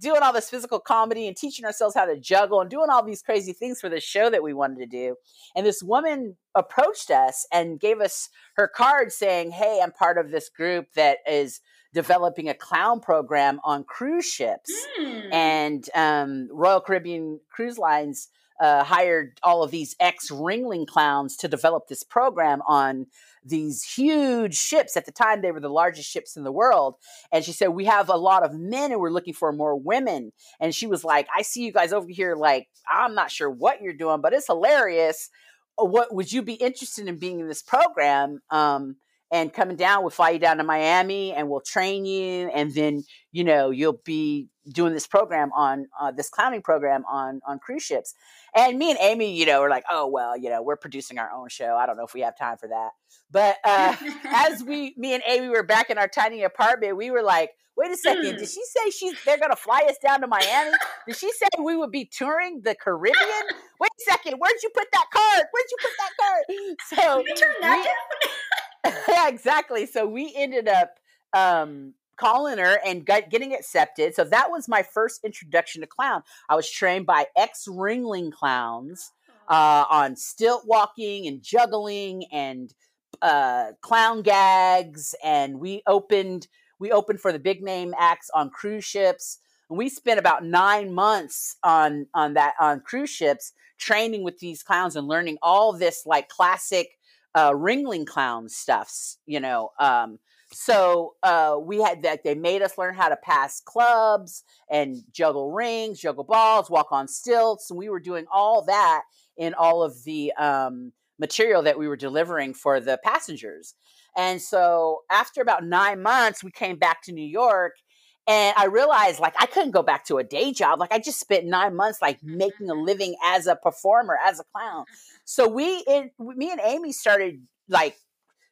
doing all this physical comedy and teaching ourselves how to juggle and doing all these crazy things for this show that we wanted to do. And this woman approached us and gave us her card saying, Hey, I'm part of this group that is developing a clown program on cruise ships. Mm. And um, Royal Caribbean Cruise Lines uh, hired all of these ex Ringling clowns to develop this program on these huge ships. At the time, they were the largest ships in the world. And she said, We have a lot of men and we're looking for more women. And she was like, I see you guys over here, like, I'm not sure what you're doing, but it's hilarious. What would you be interested in being in this program? Um, and coming down, we'll fly you down to Miami and we'll train you. And then, you know, you'll be doing this program on uh, this clowning program on, on cruise ships. And me and Amy, you know, are like, oh, well, you know, we're producing our own show. I don't know if we have time for that. But uh, as we, me and Amy were back in our tiny apartment, we were like, wait a second, did mm. she say she's they're gonna fly us down to Miami? Did she say we would be touring the Caribbean? Wait a second, where'd you put that card? Where'd you put that card? So turn that we, down. yeah, exactly. So we ended up um calling her and got, getting accepted. So that was my first introduction to clown. I was trained by ex Ringling clowns uh, on stilt walking and juggling and uh, clown gags, and we opened we opened for the big name acts on cruise ships. And we spent about nine months on on that on cruise ships training with these clowns and learning all this like classic uh, ringling clown stuffs, you know. Um, so uh, we had that. They made us learn how to pass clubs and juggle rings, juggle balls, walk on stilts, and we were doing all that in all of the um, material that we were delivering for the passengers. And so after about nine months, we came back to New York and I realized like I couldn't go back to a day job. Like I just spent nine months like mm-hmm. making a living as a performer, as a clown. So we, it, me and Amy started like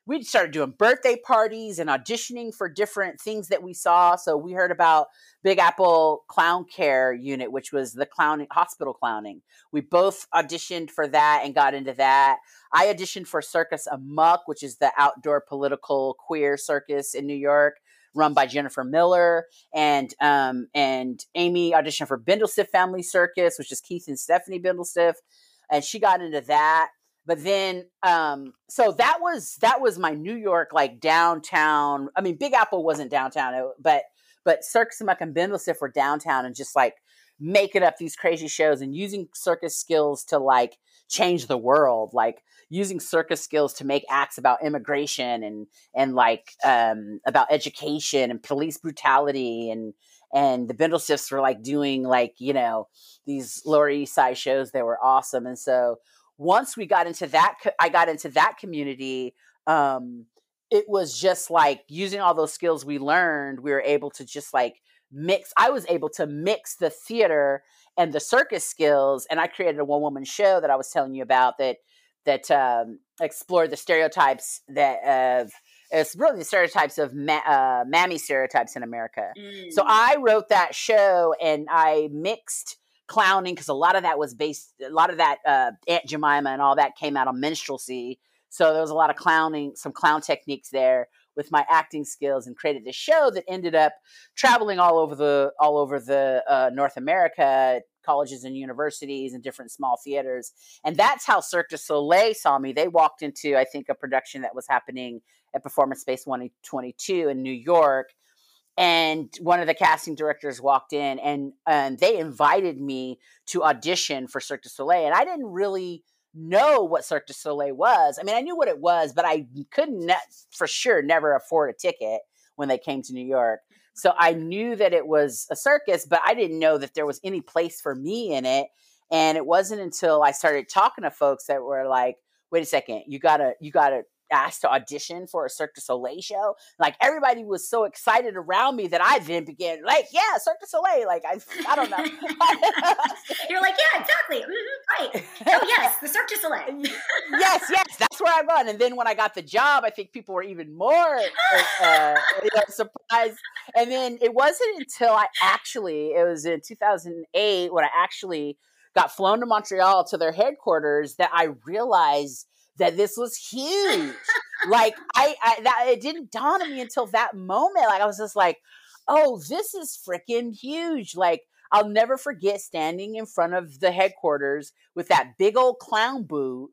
we started doing birthday parties and auditioning for different things that we saw. So we heard about Big Apple Clown Care Unit, which was the clowning hospital clowning. We both auditioned for that and got into that. I auditioned for Circus Amok, which is the outdoor political queer circus in New York, run by Jennifer Miller, and um, and Amy auditioned for Bindlestiff Family Circus, which is Keith and Stephanie Bindlestiff, and she got into that. But then um so that was that was my new york like downtown i mean big apple wasn't downtown but but circus and and bindlestiff were downtown and just like making up these crazy shows and using circus skills to like change the world like using circus skills to make acts about immigration and and like um about education and police brutality and and the Bindlestiffs were like doing like you know these Lower East Side shows that were awesome, and so once we got into that i got into that community um it was just like using all those skills we learned we were able to just like mix i was able to mix the theater and the circus skills and i created a one woman show that i was telling you about that that um, explored the stereotypes that of it's really the stereotypes of ma- uh, mammy stereotypes in america. Mm. so i wrote that show and i mixed clowning because a lot of that was based a lot of that uh, aunt jemima and all that came out of minstrelsy. So there was a lot of clowning some clown techniques there with my acting skills and created this show that ended up traveling all over the all over the uh, north america colleges and universities and different small theaters. And that's how cirque du soleil saw me. They walked into i think a production that was happening at performance space 122 in new york. And one of the casting directors walked in and and they invited me to audition for Cirque du Soleil. And I didn't really know what Cirque du Soleil was. I mean, I knew what it was, but I couldn't for sure never afford a ticket when they came to New York. So I knew that it was a circus, but I didn't know that there was any place for me in it. And it wasn't until I started talking to folks that were like, "Wait a second, you gotta, you gotta asked to audition for a Cirque du Soleil show. Like everybody was so excited around me that I then began like, yeah, Cirque du Soleil. Like I, I don't know. You're like, yeah, exactly, mm-hmm, right. Oh yes, the Cirque du Soleil. yes, yes, that's where I run. And then when I got the job, I think people were even more uh, you know, surprised. And then it wasn't until I actually, it was in 2008 when I actually got flown to Montreal to their headquarters that I realized that this was huge. like I, I that it didn't dawn on me until that moment. Like I was just like, oh, this is freaking huge. Like I'll never forget standing in front of the headquarters with that big old clown boot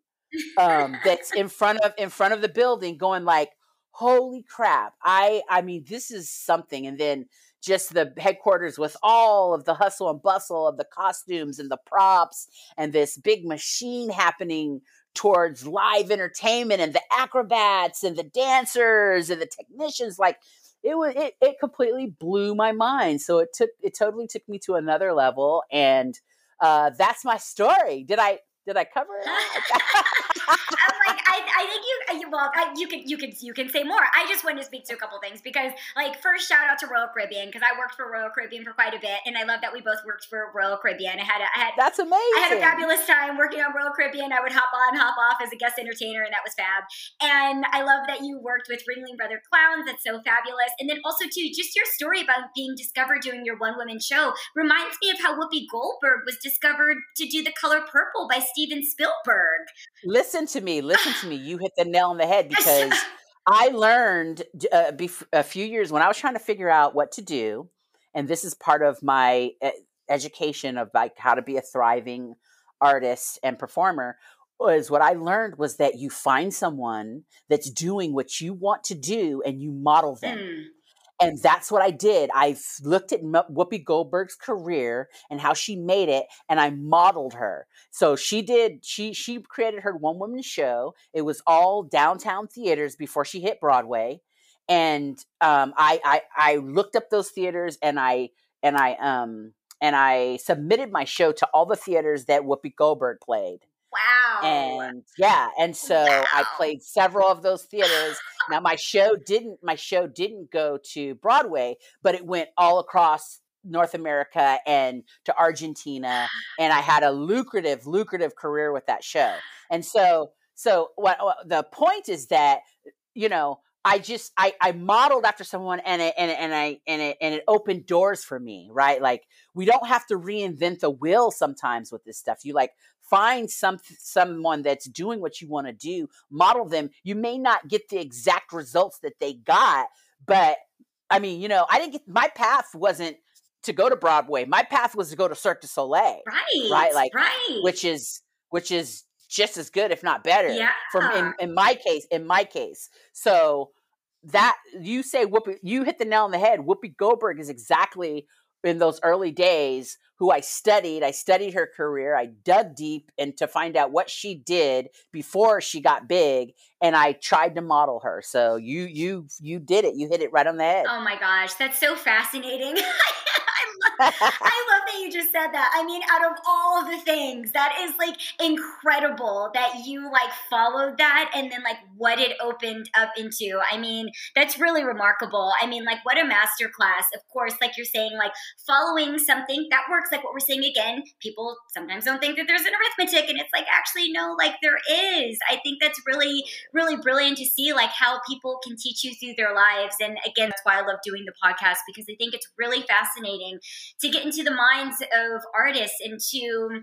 um, that's in front of in front of the building, going like, "Holy crap!" I I mean, this is something. And then just the headquarters with all of the hustle and bustle of the costumes and the props and this big machine happening towards live entertainment and the acrobats and the dancers and the technicians like it was it, it completely blew my mind. So it took it totally took me to another level and uh, that's my story. Did i did i cover it like, I, I think you, well, I, you can, you can, you can say more. I just wanted to speak to a couple things because, like, first shout out to Royal Caribbean because I worked for Royal Caribbean for quite a bit, and I love that we both worked for Royal Caribbean. I had, a, I had, that's amazing. I had a fabulous time working on Royal Caribbean. I would hop on, hop off as a guest entertainer, and that was fab. And I love that you worked with Ringling Brother Clowns. That's so fabulous. And then also too, just your story about being discovered doing your one woman show reminds me of how Whoopi Goldberg was discovered to do The Color Purple by Steven Spielberg. Listen to me, listen to me. You hit the nail on the head because I learned uh, bef- a few years when I was trying to figure out what to do, and this is part of my uh, education of like how to be a thriving artist and performer was what I learned was that you find someone that's doing what you want to do and you model them. Mm. And that's what I did. I looked at Whoopi Goldberg's career and how she made it, and I modeled her. So she did. She she created her one woman show. It was all downtown theaters before she hit Broadway, and um, I, I I looked up those theaters and I and I um and I submitted my show to all the theaters that Whoopi Goldberg played. Wow. And yeah, and so wow. I played several of those theaters. now my show didn't my show didn't go to Broadway, but it went all across North America and to Argentina and I had a lucrative lucrative career with that show. And so so what, what the point is that you know I just I I modeled after someone and it and it, and I and it and it opened doors for me, right? Like we don't have to reinvent the wheel sometimes with this stuff. You like find some someone that's doing what you want to do, model them. You may not get the exact results that they got, but I mean, you know, I didn't get my path wasn't to go to Broadway. My path was to go to Cirque du Soleil. Right. Right. Like right. which is which is just as good, if not better. Yeah. From in, in my case, in my case. So that you say Whoopi, you hit the nail on the head. Whoopi Goldberg is exactly in those early days who I studied. I studied her career. I dug deep and to find out what she did before she got big, and I tried to model her. So you you you did it. You hit it right on the head. Oh my gosh, that's so fascinating. I love that you just said that. I mean, out of all the things, that is like incredible that you like followed that and then like what it opened up into. I mean, that's really remarkable. I mean, like what a masterclass. Of course, like you're saying, like following something that works, like what we're saying again. People sometimes don't think that there's an arithmetic, and it's like actually no, like there is. I think that's really, really brilliant to see like how people can teach you through their lives. And again, that's why I love doing the podcast because I think it's really fascinating to get into the minds of artists and to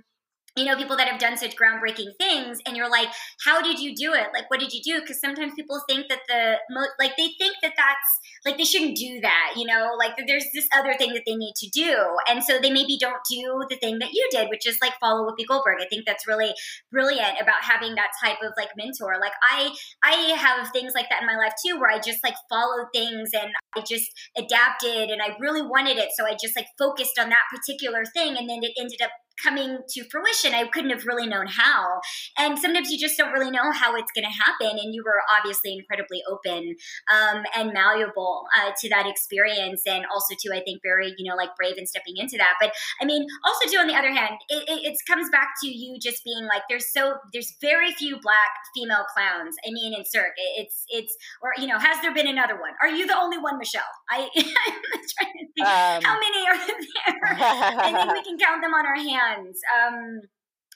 you know people that have done such groundbreaking things and you're like how did you do it? Like what did you do? Because sometimes people think that the mo- like they think that that's like they shouldn't do that you know? Like there's this other thing that they need to do and so they maybe don't do the thing that you did which is like follow Whoopi Goldberg. I think that's really brilliant about having that type of like mentor. Like I I have things like that in my life too where I just like followed things and I just adapted and I really wanted it so I just like focused on that particular thing and then it ended up coming to fruition. I couldn't have really known how. And sometimes you just don't really know how it's going to happen. And you were obviously incredibly open um, and malleable uh, to that experience. And also, too, I think very, you know, like brave in stepping into that. But I mean, also, too, on the other hand, it, it, it comes back to you just being like, there's so, there's very few black female clowns. I mean, in Cirque, it's, it's, or, you know, has there been another one? Are you the only one, Michelle? I, I'm trying to think. Um, how many are there? I think we can count them on our hands um,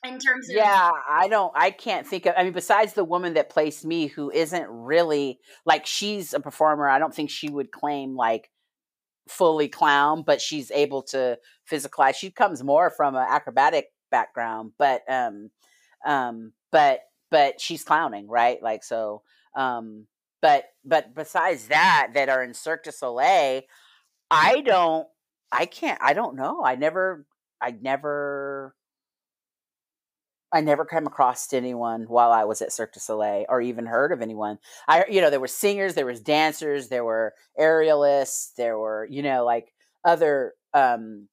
in terms of yeah i don't i can't think of i mean besides the woman that placed me who isn't really like she's a performer i don't think she would claim like fully clown but she's able to physicalize she comes more from an acrobatic background but um um but but she's clowning right? Like so um but but besides that that are in cirque du soleil i don't i can't i don't know i never I never I never came across anyone while I was at Cirque du Soleil or even heard of anyone. I you know, there were singers, there was dancers, there were aerialists, there were, you know, like other um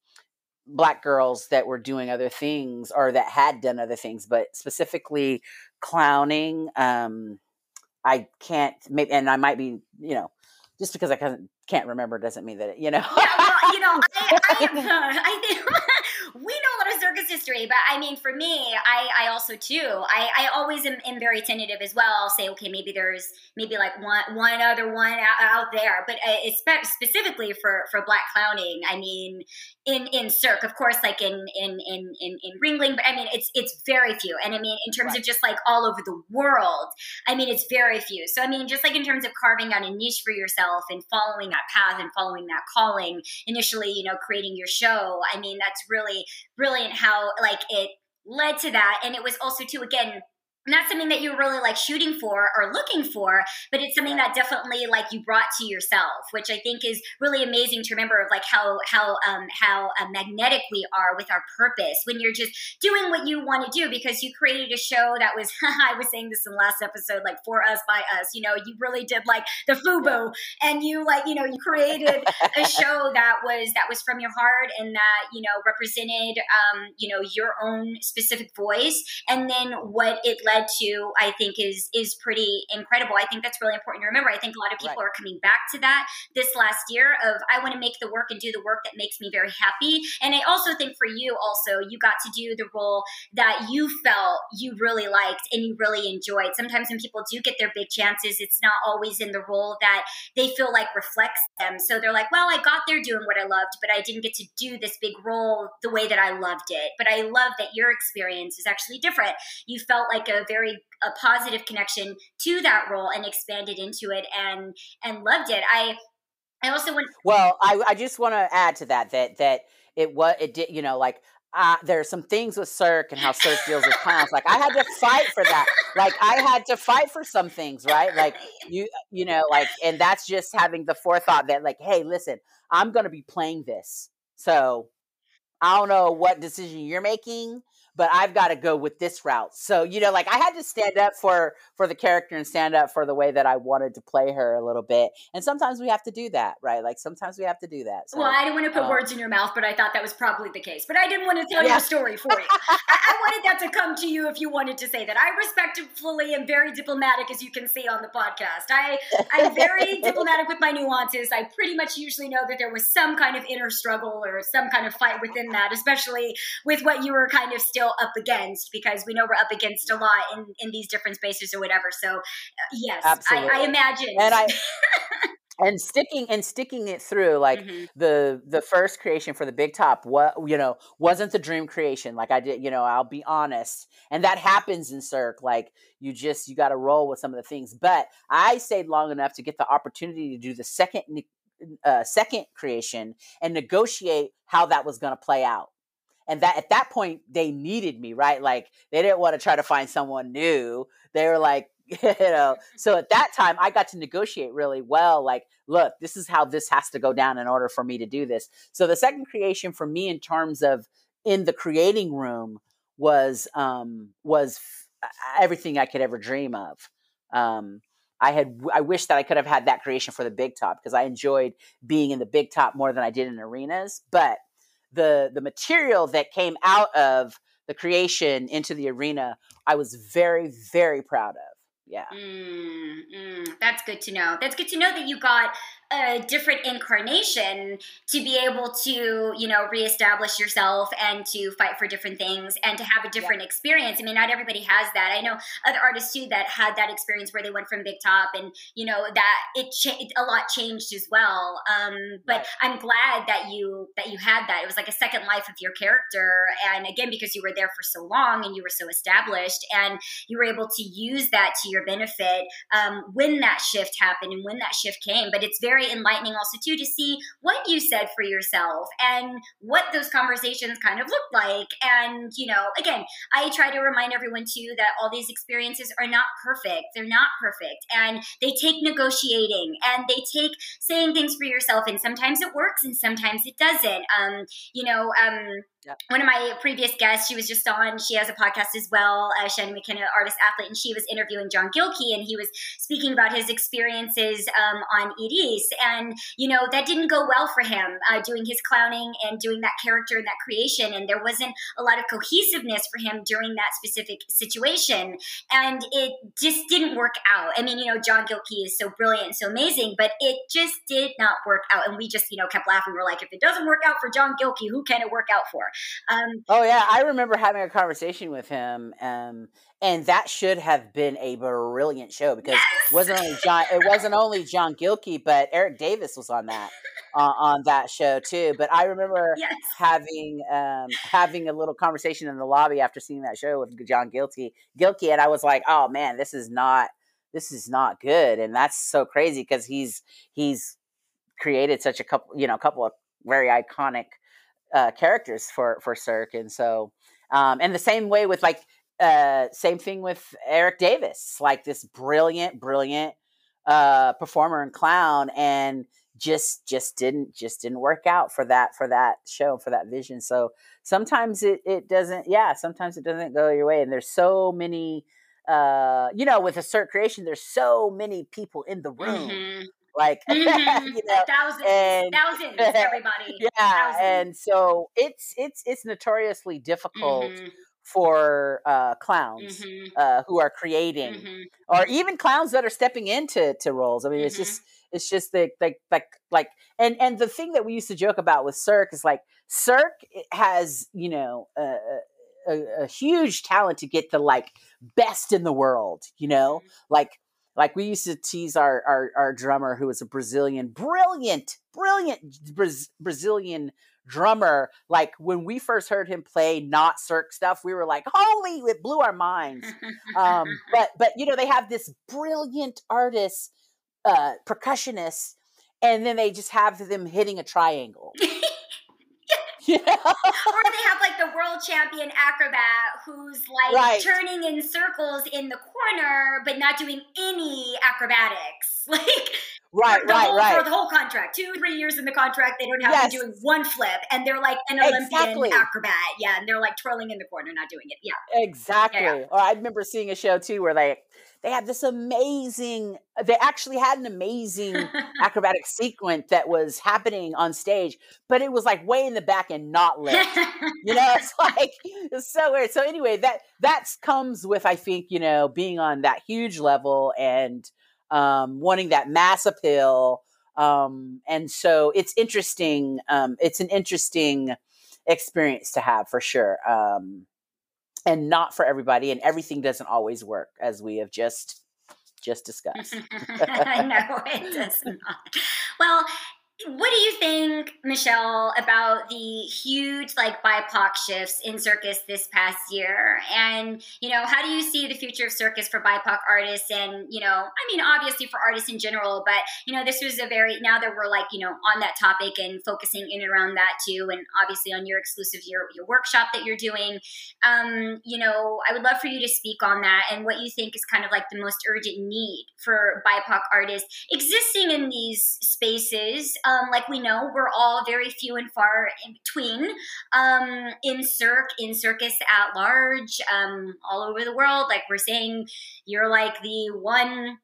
black girls that were doing other things or that had done other things, but specifically clowning um I can't maybe and I might be, you know, just because I can't, can't remember doesn't mean that it, you know. yeah, well, you know, I, I, uh, I think we history, but I mean, for me, I, I also too, I, I always am, am very tentative as well. I'll say, okay, maybe there's maybe like one one other one out, out there, but uh, it's specifically for for black clowning. I mean, in in Cirque, of course, like in in in in, in Ringling, but I mean, it's it's very few. And I mean, in terms right. of just like all over the world, I mean, it's very few. So I mean, just like in terms of carving out a niche for yourself and following that path and following that calling, initially, you know, creating your show. I mean, that's really brilliant how like it led to that, and it was also to again not something that you're really like shooting for or looking for but it's something that definitely like you brought to yourself which i think is really amazing to remember of like how how um how uh, magnetic we are with our purpose when you're just doing what you want to do because you created a show that was i was saying this in the last episode like for us by us you know you really did like the fubu and you like you know you created a show that was that was from your heart and that you know represented um you know your own specific voice and then what it led to, I think is is pretty incredible. I think that's really important to remember. I think a lot of people right. are coming back to that this last year of I want to make the work and do the work that makes me very happy. And I also think for you also, you got to do the role that you felt you really liked and you really enjoyed. Sometimes when people do get their big chances, it's not always in the role that they feel like reflects them. So they're like, well, I got there doing what I loved, but I didn't get to do this big role the way that I loved it. But I love that your experience is actually different. You felt like a very a positive connection to that role and expanded into it and and loved it. I I also want. Well, I I just want to add to that that that it was it did you know like uh, are some things with Cirque and how Cirque deals with clowns. Like I had to fight for that. Like I had to fight for some things, right? Like you, you know, like, and that's just having the forethought that, like, hey, listen, I'm going to be playing this, so I don't know what decision you're making, but I've got to go with this route. So, you know, like I had to stand up for for the character and stand up for the way that I wanted to play her a little bit. And sometimes we have to do that, right? Like sometimes we have to do that. So, well, I didn't want to put um, words in your mouth, but I thought that was probably the case. But I didn't want to tell yeah. your story for you. I, I, wanted that to come to you if you wanted to say that. I respectfully am very diplomatic, as you can see on the podcast. I I'm very diplomatic with my nuances. I pretty much usually know that there was some kind of inner struggle or some kind of fight within that, especially with what you were kind of still still up against because we know we're up against a lot in, in these different spaces or whatever. So, uh, yes, I, I, imagine. And I. and sticking and sticking it through like mm-hmm. the the first creation for the big top what you know wasn't the dream creation like i did you know i'll be honest and that happens in cirque like you just you got to roll with some of the things but i stayed long enough to get the opportunity to do the second uh, second creation and negotiate how that was going to play out and that at that point they needed me right? Like they didn't want to try to find someone new. They were like you know so at that time i got to negotiate really well like look this is how this has to go down in order for me to do this. So the second creation for me in terms of in the creating room was um was everything i could ever dream of. Um I had I wish that I could have had that creation for the big top because I enjoyed being in the big top more than I did in arenas. But the the material that came out of the creation into the arena, I was very very proud of. Yeah, mm, mm, that's good to know. That's good to know that you got a different incarnation to be able to, you know, reestablish yourself and to fight for different things and to have a different yeah. experience. I mean, not everybody has that. I know other artists too that had that experience where they went from big top and, you know, that it a lot changed as well. Um, but right. I'm glad that you that you had that. It was like a second life of your character and again because you were there for so long and you were so established and you were able to use that to your benefit um, when that shift happened and when that shift came. But it's very very enlightening also too to see what you said for yourself and what those conversations kind of looked like. And, you know, again, I try to remind everyone too that all these experiences are not perfect. They're not perfect. And they take negotiating and they take saying things for yourself. And sometimes it works and sometimes it doesn't. Um, you know, um, Yep. One of my previous guests, she was just on, she has a podcast as well, uh, Shannon McKenna, artist athlete, and she was interviewing John Gilkey, and he was speaking about his experiences um, on ED. and you know that didn't go well for him uh, doing his clowning and doing that character and that creation, and there wasn't a lot of cohesiveness for him during that specific situation, and it just didn't work out. I mean, you know, John Gilkey is so brilliant and so amazing, but it just did not work out, and we just you know kept laughing. We're like, if it doesn't work out for John Gilkey, who can it work out for? Um, oh yeah, I remember having a conversation with him, um, and that should have been a brilliant show because yes! it wasn't only John. It wasn't only John Gilkey, but Eric Davis was on that uh, on that show too. But I remember yes. having um, having a little conversation in the lobby after seeing that show with John Gilkey, Gilkey, and I was like, "Oh man, this is not this is not good," and that's so crazy because he's he's created such a couple, you know, a couple of very iconic uh, characters for for Cirque, and so um, and the same way with like uh, same thing with Eric Davis, like this brilliant, brilliant uh, performer and clown, and just just didn't just didn't work out for that for that show for that vision. So sometimes it it doesn't. Yeah, sometimes it doesn't go your way, and there's so many. Uh, you know, with a Cirque creation, there's so many people in the room. Mm-hmm like mm-hmm. you know, thousands, and, thousands, everybody. Yeah, thousands. and so it's it's it's notoriously difficult mm-hmm for uh, clowns mm-hmm. uh, who are creating, mm-hmm. or even clowns that are stepping into to roles. I mean, mm-hmm. it's just it's just the like like like and and the thing that we used to joke about with Cirque is like Cirque has you know a, a, a huge talent to get the like best in the world. You know, mm-hmm. like like we used to tease our our, our drummer who was a Brazilian, brilliant, brilliant Bra- Brazilian drummer. Like when we first heard him play not Cirque stuff, we were like, "Holy!" It blew our minds. um, but but you know they have this brilliant artist, uh, percussionist, and then they just have them hitting a triangle. Yeah. or they have like the world champion acrobat who's like right. turning in circles in the corner but not doing any acrobatics. Like Right, right, whole, right. For the whole contract, two, three years in the contract, they don't have yes. to doing one flip, and they're like an Olympian exactly. acrobat. Yeah, and they're like twirling in the corner, not doing it. Yeah, exactly. Yeah, yeah. Or I remember seeing a show too where they they had this amazing. They actually had an amazing acrobatic sequence that was happening on stage, but it was like way in the back and not lit. you know, it's like it's so weird. So anyway, that that comes with I think you know being on that huge level and um, wanting that mass appeal. Um, and so it's interesting. Um, it's an interesting experience to have for sure. Um, and not for everybody, and everything doesn't always work, as we have just just discussed. Know it does not. Well, what do you think, Michelle, about the huge like BIPOC shifts in circus this past year? And, you know, how do you see the future of circus for BIPOC artists? And, you know, I mean, obviously for artists in general, but, you know, this was a very, now that we're like, you know, on that topic and focusing in and around that too, and obviously on your exclusive, your, your workshop that you're doing, um, you know, I would love for you to speak on that and what you think is kind of like the most urgent need for BIPOC artists existing in these spaces. Um, um, like we know, we're all very few and far in between um, in Cirque, in circus at large, um, all over the world. Like we're saying, you're like the one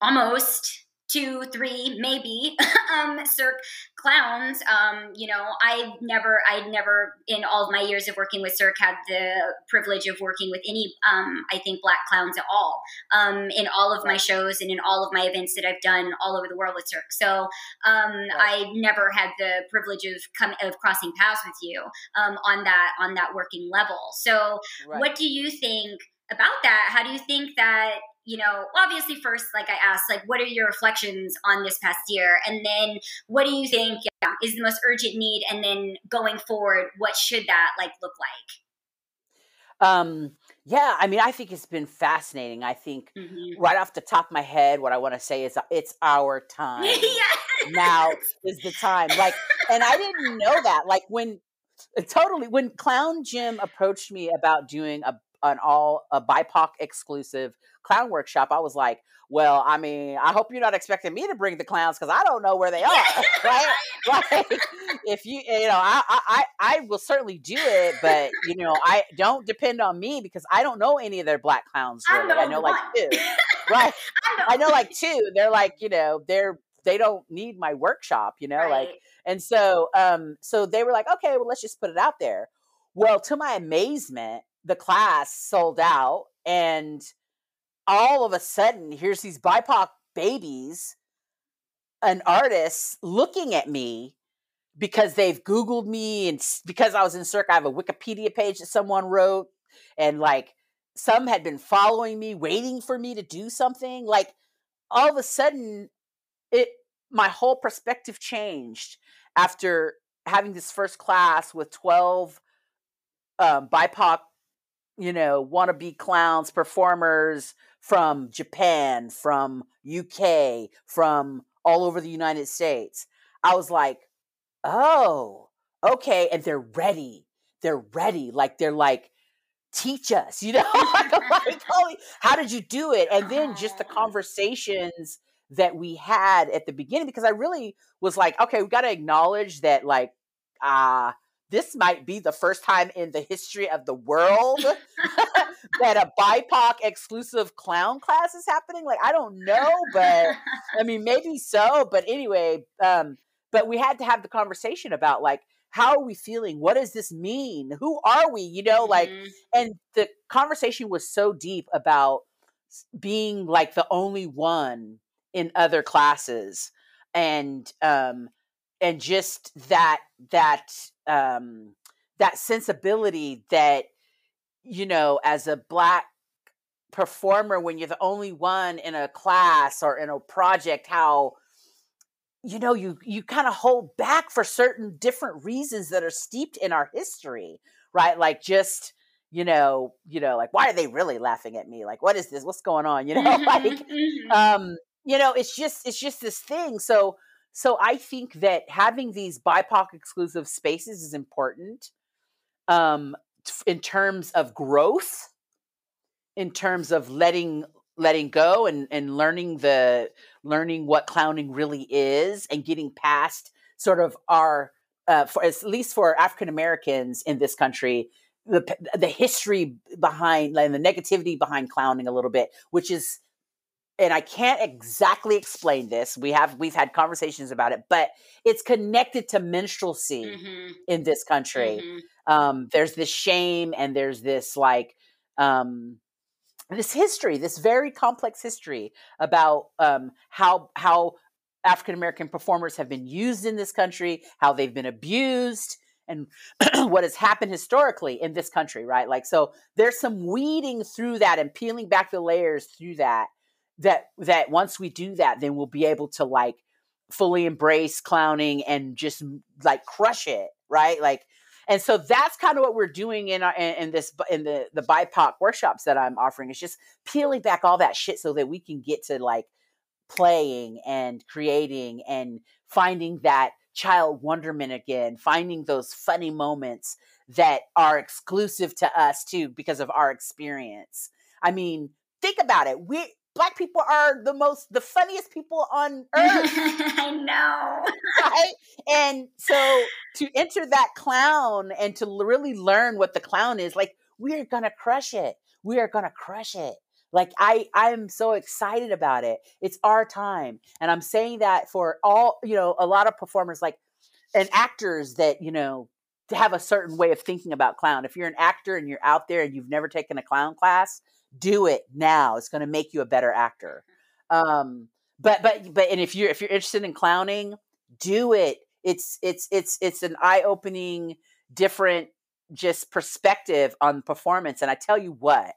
almost two, three, maybe um, Cirque clowns. Um, you know, I've never, I never, in all of my years of working with Cirque, had the privilege of working with any, um, I think, black clowns at all um, in all of my shows and in all of my events that I've done all over the world with Cirque. So um, right. I never had the privilege of come of crossing paths with you um, on that on that working level. So, right. what do you think? about that how do you think that you know, obviously first, like I asked, like, what are your reflections on this past year? And then what do you think yeah, is the most urgent need? And then going forward, what should that like look like? Um, yeah, I mean, I think it's been fascinating. I think mm-hmm. right off the top of my head, what I want to say is it's our time. Now is the time. Like, and I didn't know that. Like when totally when Clown Jim approached me about doing a an all a BIPOC exclusive clown workshop, I was like, well, I mean, I hope you're not expecting me to bring the clowns because I don't know where they are, right? Like, if you, you know, I, I, I will certainly do it, but you know, I don't depend on me because I don't know any of their black clowns. Really. I know, I know like two, right? I know. I know like two. They're like, you know, they're they don't need my workshop, you know, right. like and so um so they were like, okay, well let's just put it out there. Well, to my amazement, the class sold out and all of a sudden here's these BIPOC babies an artist looking at me because they've Googled me and because I was in Cirque, I have a Wikipedia page that someone wrote, and like some had been following me, waiting for me to do something. Like all of a sudden, it my whole perspective changed after having this first class with 12 um, BIPOC, you know, wannabe clowns, performers from Japan, from UK, from all over the United States. I was like, oh, okay. And they're ready. They're ready. Like they're like, teach us, you know? like, how did you do it? And then just the conversations that we had at the beginning, because I really was like, okay, we got to acknowledge that, like, ah, uh, this might be the first time in the history of the world that a BIPOC exclusive clown class is happening. Like, I don't know, but I mean, maybe so. But anyway, um, but we had to have the conversation about like, how are we feeling? What does this mean? Who are we? You know, like, mm-hmm. and the conversation was so deep about being like the only one in other classes and um and just that that um that sensibility that you know as a black performer when you're the only one in a class or in a project how you know you you kind of hold back for certain different reasons that are steeped in our history right? Like just you know you know like why are they really laughing at me? Like what is this? What's going on? You know like mm-hmm. um you know it's just it's just this thing. So so i think that having these bipoc exclusive spaces is important um in terms of growth in terms of letting letting go and and learning the learning what clowning really is and getting past sort of our uh, for at least for African Americans in this country the the history behind and the negativity behind clowning a little bit which is and I can't exactly explain this. We have we've had conversations about it, but it's connected to minstrelsy mm-hmm. in this country. Mm-hmm. Um, there's this shame and there's this like um, this history, this very complex history about um, how how African American performers have been used in this country, how they've been abused, and what has happened historically in this country, right? Like, so there's some weeding through that and peeling back the layers through that that that once we do that then we'll be able to like fully embrace clowning and just like crush it right? Like and so that's kind of what we're doing in our in, in this in the the bipoc workshops that i'm offering is just peeling back all that shit so that we can get to like playing and creating and finding that child wonderment again finding those funny moments that are exclusive to us too because of our experience. I mean think about it we black people are the most the funniest people on earth. I know. right? And so to enter that clown and to really learn what the clown is, like we're gonna crush it. We are gonna crush it. Like I I'm so excited about it. It's our time. And I'm saying that for all, you know, a lot of performers like and actors that, you know, to have a certain way of thinking about clown. If you're an actor and you're out there and you've never taken a clown class, do it now. It's going to make you a better actor. Um, but but but and if you're if you're interested in clowning, do it. It's it's it's it's an eye opening, different just perspective on performance. And I tell you what,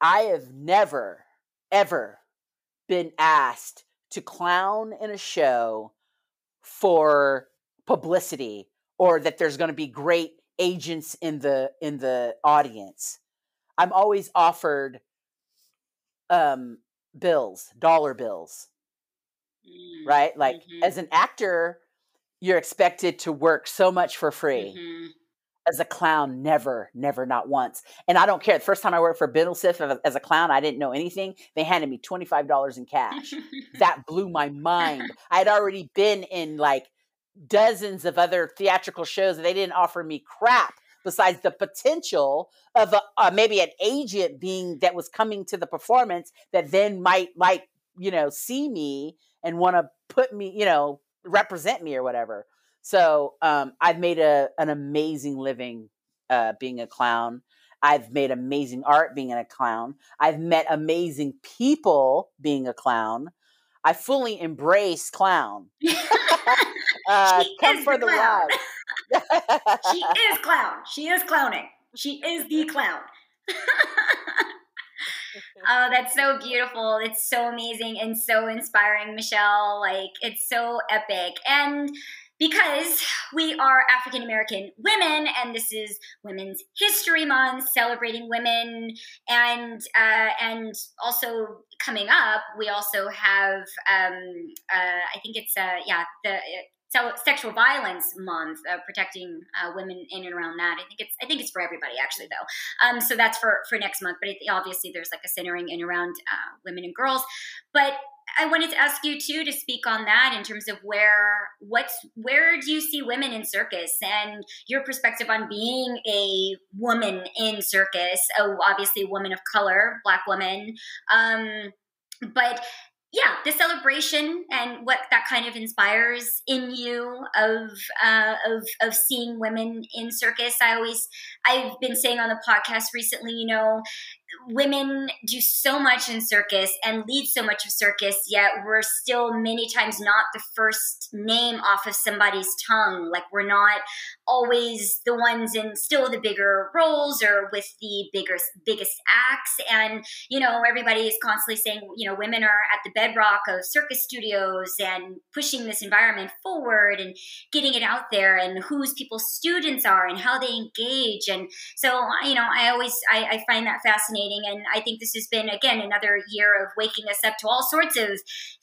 I have never ever been asked to clown in a show for publicity or that there's going to be great agents in the in the audience I'm always offered um bills, dollar bills. Mm, right? Like mm-hmm. as an actor, you're expected to work so much for free. Mm-hmm. As a clown, never, never, not once. And I don't care. The first time I worked for Bindlestiff as a clown, I didn't know anything. They handed me $25 in cash. that blew my mind. I had already been in like dozens of other theatrical shows they didn't offer me crap besides the potential of a, uh, maybe an agent being that was coming to the performance that then might like you know see me and want to put me, you know, represent me or whatever. So um, I've made a an amazing living uh, being a clown. I've made amazing art being a clown. I've met amazing people being a clown. I fully embrace clown. uh, come for the, the ride. She is clown. She is clowning. She is the clown. oh, that's so beautiful. It's so amazing and so inspiring, Michelle. Like, it's so epic. And because we are African American women, and this is Women's History Month, celebrating women, and uh, and also coming up, we also have um, uh, I think it's uh, yeah the so sexual violence month uh, protecting uh, women in and around that. I think it's i think it's for everybody actually though. Um, so that's for for next month. But it, obviously there's like a centering in around uh, women and girls. But i wanted to ask you too to speak on that in terms of where what's where do you see women in circus and your perspective on being a woman in circus? Oh obviously a woman of color black woman um, but yeah, the celebration and what that kind of inspires in you of uh, of of seeing women in circus. I always I've been saying on the podcast recently, you know, women do so much in circus and lead so much of circus, yet we're still many times not the first name off of somebody's tongue. Like we're not always the ones in still the bigger roles or with the bigger biggest acts. And you know, everybody is constantly saying, you know, women are at the bedrock of circus studios and pushing this environment forward and getting it out there and whose people's students are and how they engage. And so, you know, I always I, I find that fascinating fascinating. And I think this has been, again, another year of waking us up to all sorts of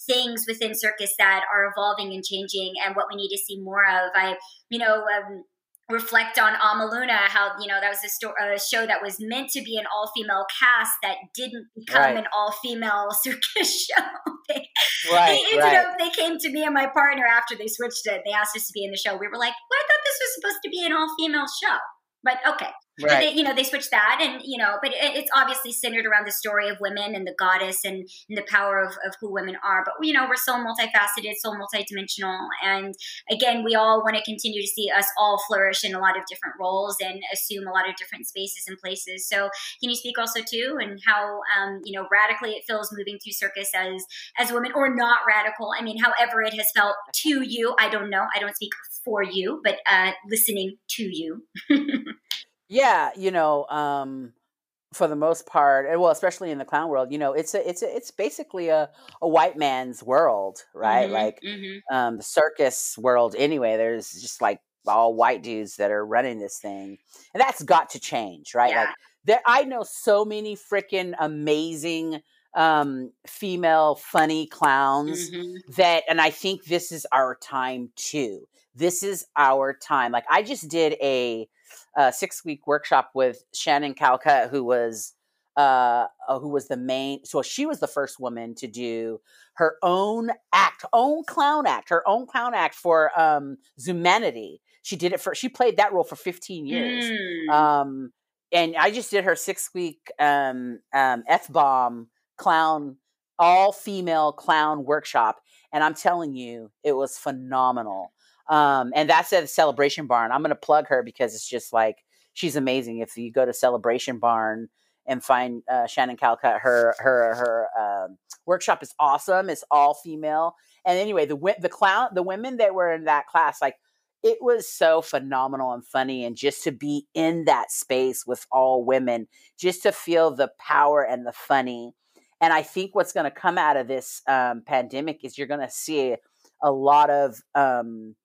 things within circus that are evolving and changing and what we need to see more of. I, you know, um, reflect on Amaluna, how you know that was a, sto- a, show that was meant to be an all-female cast that didn't become right. an all-female circus show. they, right, they ended right. up they came to me and my partner after they switched it. They asked us to be in the show. We were like, "Well, I thought this was supposed to be an all-female show." But okay, Right. They, you know, they switched that, and you know, but it, it's obviously centered around the story of women and the goddess and, and the power of, of who women are. But you know, we're so multifaceted, so multidimensional, and again, we all want to continue to see us all flourish in a lot of different roles and assume a lot of different spaces and places. So, can you speak also too, and how um, you know radically it feels moving through circus as as women, or not radical? I mean, however it has felt to you. I don't know. I don't speak for you, but uh, listening to you. Yeah, you know, um, for the most part, and well, especially in the clown world, you know, it's a, it's a, it's basically a, a white man's world, right? Mm-hmm, like mm-hmm. um, the circus world. Anyway, there's just like all white dudes that are running this thing, and that's got to change, right? Yeah. Like there, I know so many freaking amazing um female funny clowns mm-hmm. that and i think this is our time too this is our time like i just did a a six week workshop with Shannan Calcutt, who was uh, who was the main. So she was the first woman to do her own act, own clown act, her own clown act for um, Zumanity. She did it for. She played that role for 15 years. Mm. Um, and I just did her six week um, um, F bomb clown, all female clown workshop, and I'm telling you, it was phenomenal. Um, and that's at Celebration Barn. I'm going to plug her because it's just like she's amazing. If you go to Celebration Barn and find uh, Shannan Calcutt, her her her um, workshop is awesome. It's all female. And anyway, the the clown, the women that were in that class, like it was so phenomenal and funny, and just to be in that space with all women, just to feel the power and the funny. And I think what's going to come out of this um, pandemic is you're going to see a lot of um,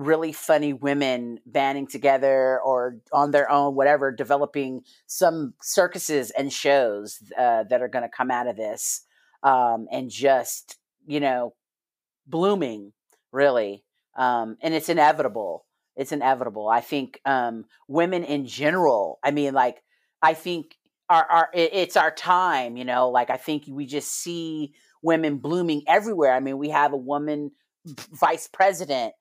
really funny women banding together or on their own, whatever, developing some circuses and shows uh, that are going to come out of this um, and just, you know, blooming, really. Um, and it's inevitable. It's inevitable. I think um, women in general, I mean, like, I think our, our it's our time, you know, like I think we just see women blooming everywhere. I mean, we have a woman vice president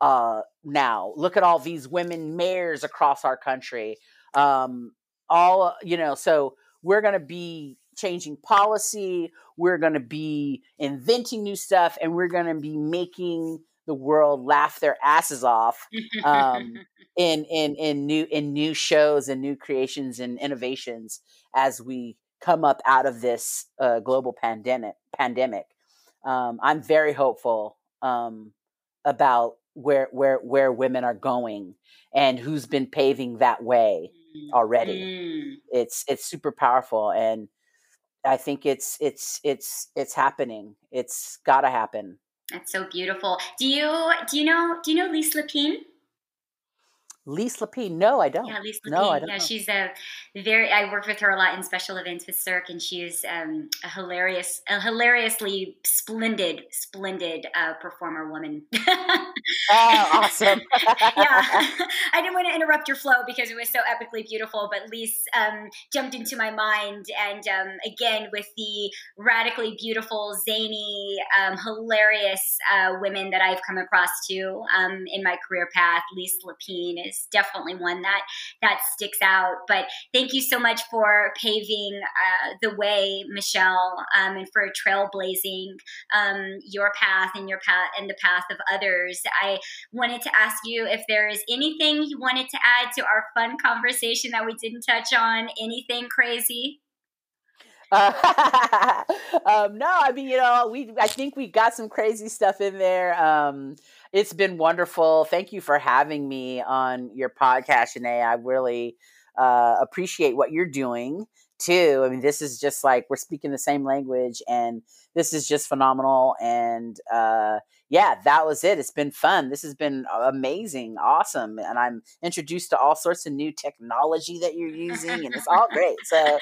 uh, now. Look at all these women mayors across our country. Um, all you know, so we're going to be changing policy. We're going to be inventing new stuff, and we're going to be making the world laugh their asses off um, in in in new in new shows and new creations and innovations as we come up out of this uh, global pandemic. Pandemic. Um, I'm very hopeful um, about where where where women are going and who's been paving that way mm, already. Mm. It's it's super powerful and I think it's it's it's it's happening. It's got to happen. That's so beautiful. Do you do you know do you know Lise Lapine? Lise Lapine. No, I don't. Yeah, Lise Lapine. No, I don't yeah, know. she's a very. I worked with her a lot in special events with Cirque, and she is um, a hilarious, a hilariously splendid, splendid uh, performer woman. oh, awesome! yeah, I didn't want to interrupt your flow because it was so epically beautiful, but Lise um, jumped into my mind, and um, again with the radically beautiful, zany, um, hilarious uh, women that I've come across too um, in my career path. Lise Lapine is is definitely one that that sticks out. But thank you so much for paving uh, the way, Michelle, um, and for trailblazing um, your path and your path and the path of others. I wanted to ask you if there is anything you wanted to add to our fun conversation that we didn't touch on. Anything crazy? Uh, um, no, I mean, you know, we I think we got some crazy stuff in there. Um, it's been wonderful. Thank you for having me on your podcast, Shenea. I really uh, appreciate what you're doing too. I mean, this is just like we're speaking the same language, and this is just phenomenal. And uh, yeah, that was it. It's been fun. This has been amazing, awesome, and I'm introduced to all sorts of new technology that you're using, and it's all great. So,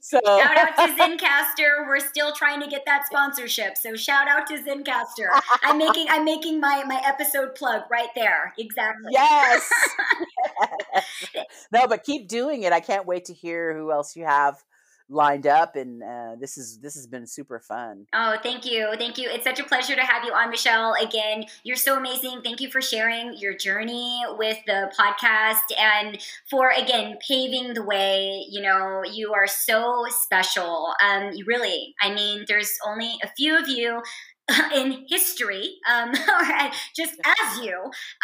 so shout out to Zencastr. We're still trying to get that sponsorship. So shout out to Zencastr. I'm making I'm making my my episode plug right there. Exactly. Yes. yes. No, but keep doing it. I can't wait to hear who else you have lined up and uh, this is this has been super fun. Oh thank you thank you. It's such a pleasure to have you on michelle again. You're so amazing. Thank you for sharing your journey with the podcast and for again paving the way. You know you are so special. Um you really i mean there's only a few of you in history, um, just as you,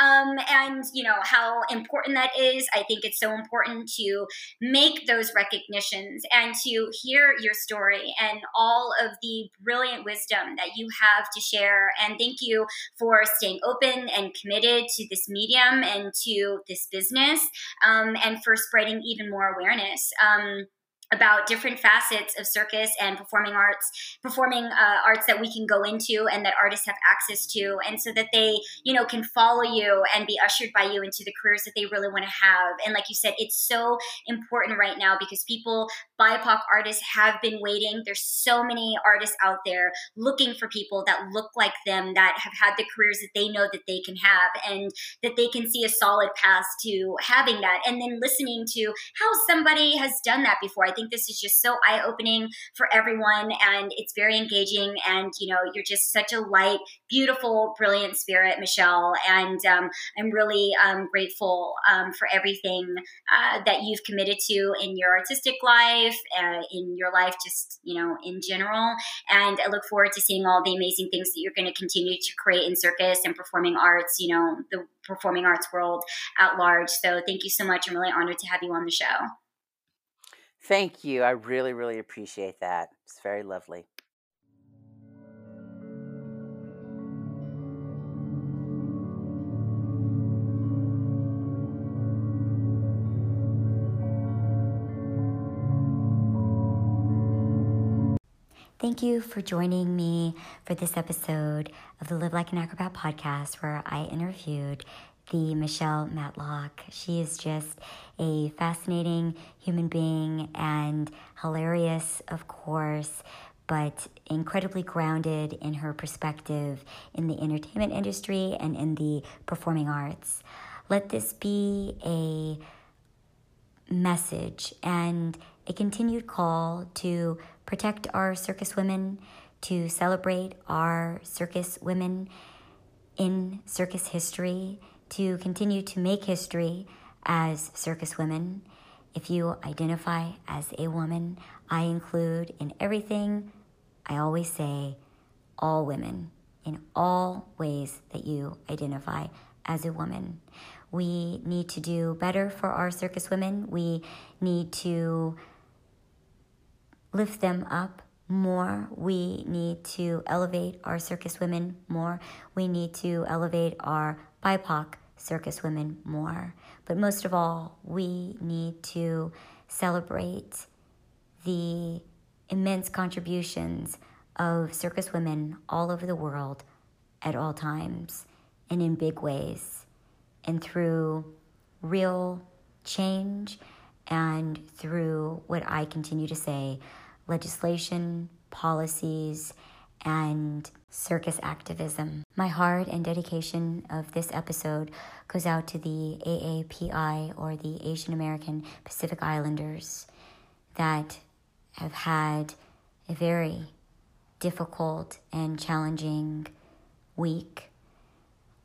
um, and you know how important that is. I think it's so important to make those recognitions and to hear your story and all of the brilliant wisdom that you have to share. And thank you for staying open and committed to this medium and to this business, um, and for spreading even more awareness. Um, about different facets of circus and performing arts, performing uh, arts that we can go into and that artists have access to, and so that they, you know, can follow you and be ushered by you into the careers that they really want to have. And like you said, it's so important right now because people, BIPOC artists, have been waiting. There's so many artists out there looking for people that look like them, that have had the careers that they know that they can have, and that they can see a solid path to having that. And then listening to how somebody has done that before. I think this is just so eye opening for everyone and it's very engaging. And, you know, you're just such a light, beautiful, brilliant spirit, Michelle. And um, I'm really um, grateful um, for everything uh, that you've committed to in your artistic life, uh, in your life, just, you know, in general. And I look forward to seeing all the amazing things that you're going to continue to create in circus and performing arts, you know, the performing arts world at large. So thank you so much. I'm really honored to have you on the show. Thank you. I really, really appreciate that. It's very lovely. Thank you for joining me for this episode of the Live Like an Acrobat podcast, where I interviewed the Michelle Matlock. She is just a fascinating human being and hilarious, of course, but incredibly grounded in her perspective in the entertainment industry and in the performing arts. Let this be a message and a continued call to protect our circus women, to celebrate our circus women in circus history, to continue to make history as circus women If you identify as a woman, I include in everything I always say all women in all ways that you identify as a woman. We need to do better for our circus women. We need to lift them up more. We need to elevate our circus women more. We need to elevate our BIPOC circus women more. But most of all, we need to celebrate the immense contributions of circus women all over the world at all times and in big ways and through real change and through what I continue to say legislation, policies, and circus activism. My heart and dedication of this episode goes out to the AAPI or the Asian American Pacific Islanders that have had a very difficult and challenging week.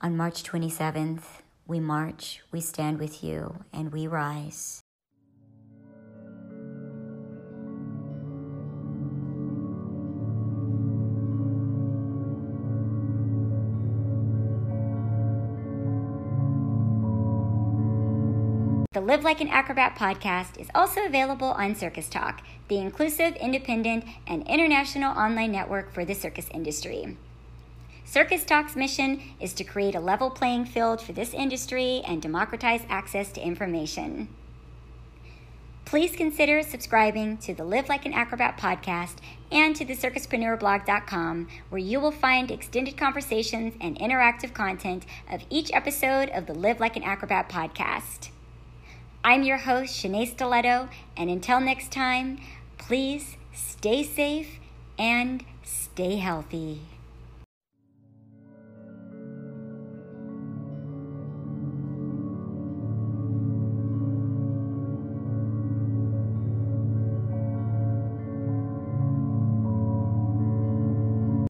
On March 27th, we march, we stand with you, and we rise. The Live Like an Acrobat podcast is also available on Circus Talk, the inclusive, independent, and international online network for the circus industry. Circus Talk's mission is to create a level playing field for this industry and democratize access to information. Please consider subscribing to the Live Like an Acrobat podcast and to the circuspreneurblog.com, where you will find extended conversations and interactive content of each episode of the Live Like an Acrobat podcast. I'm your host, Shenea Stiletto, and until next time, please stay safe and stay healthy.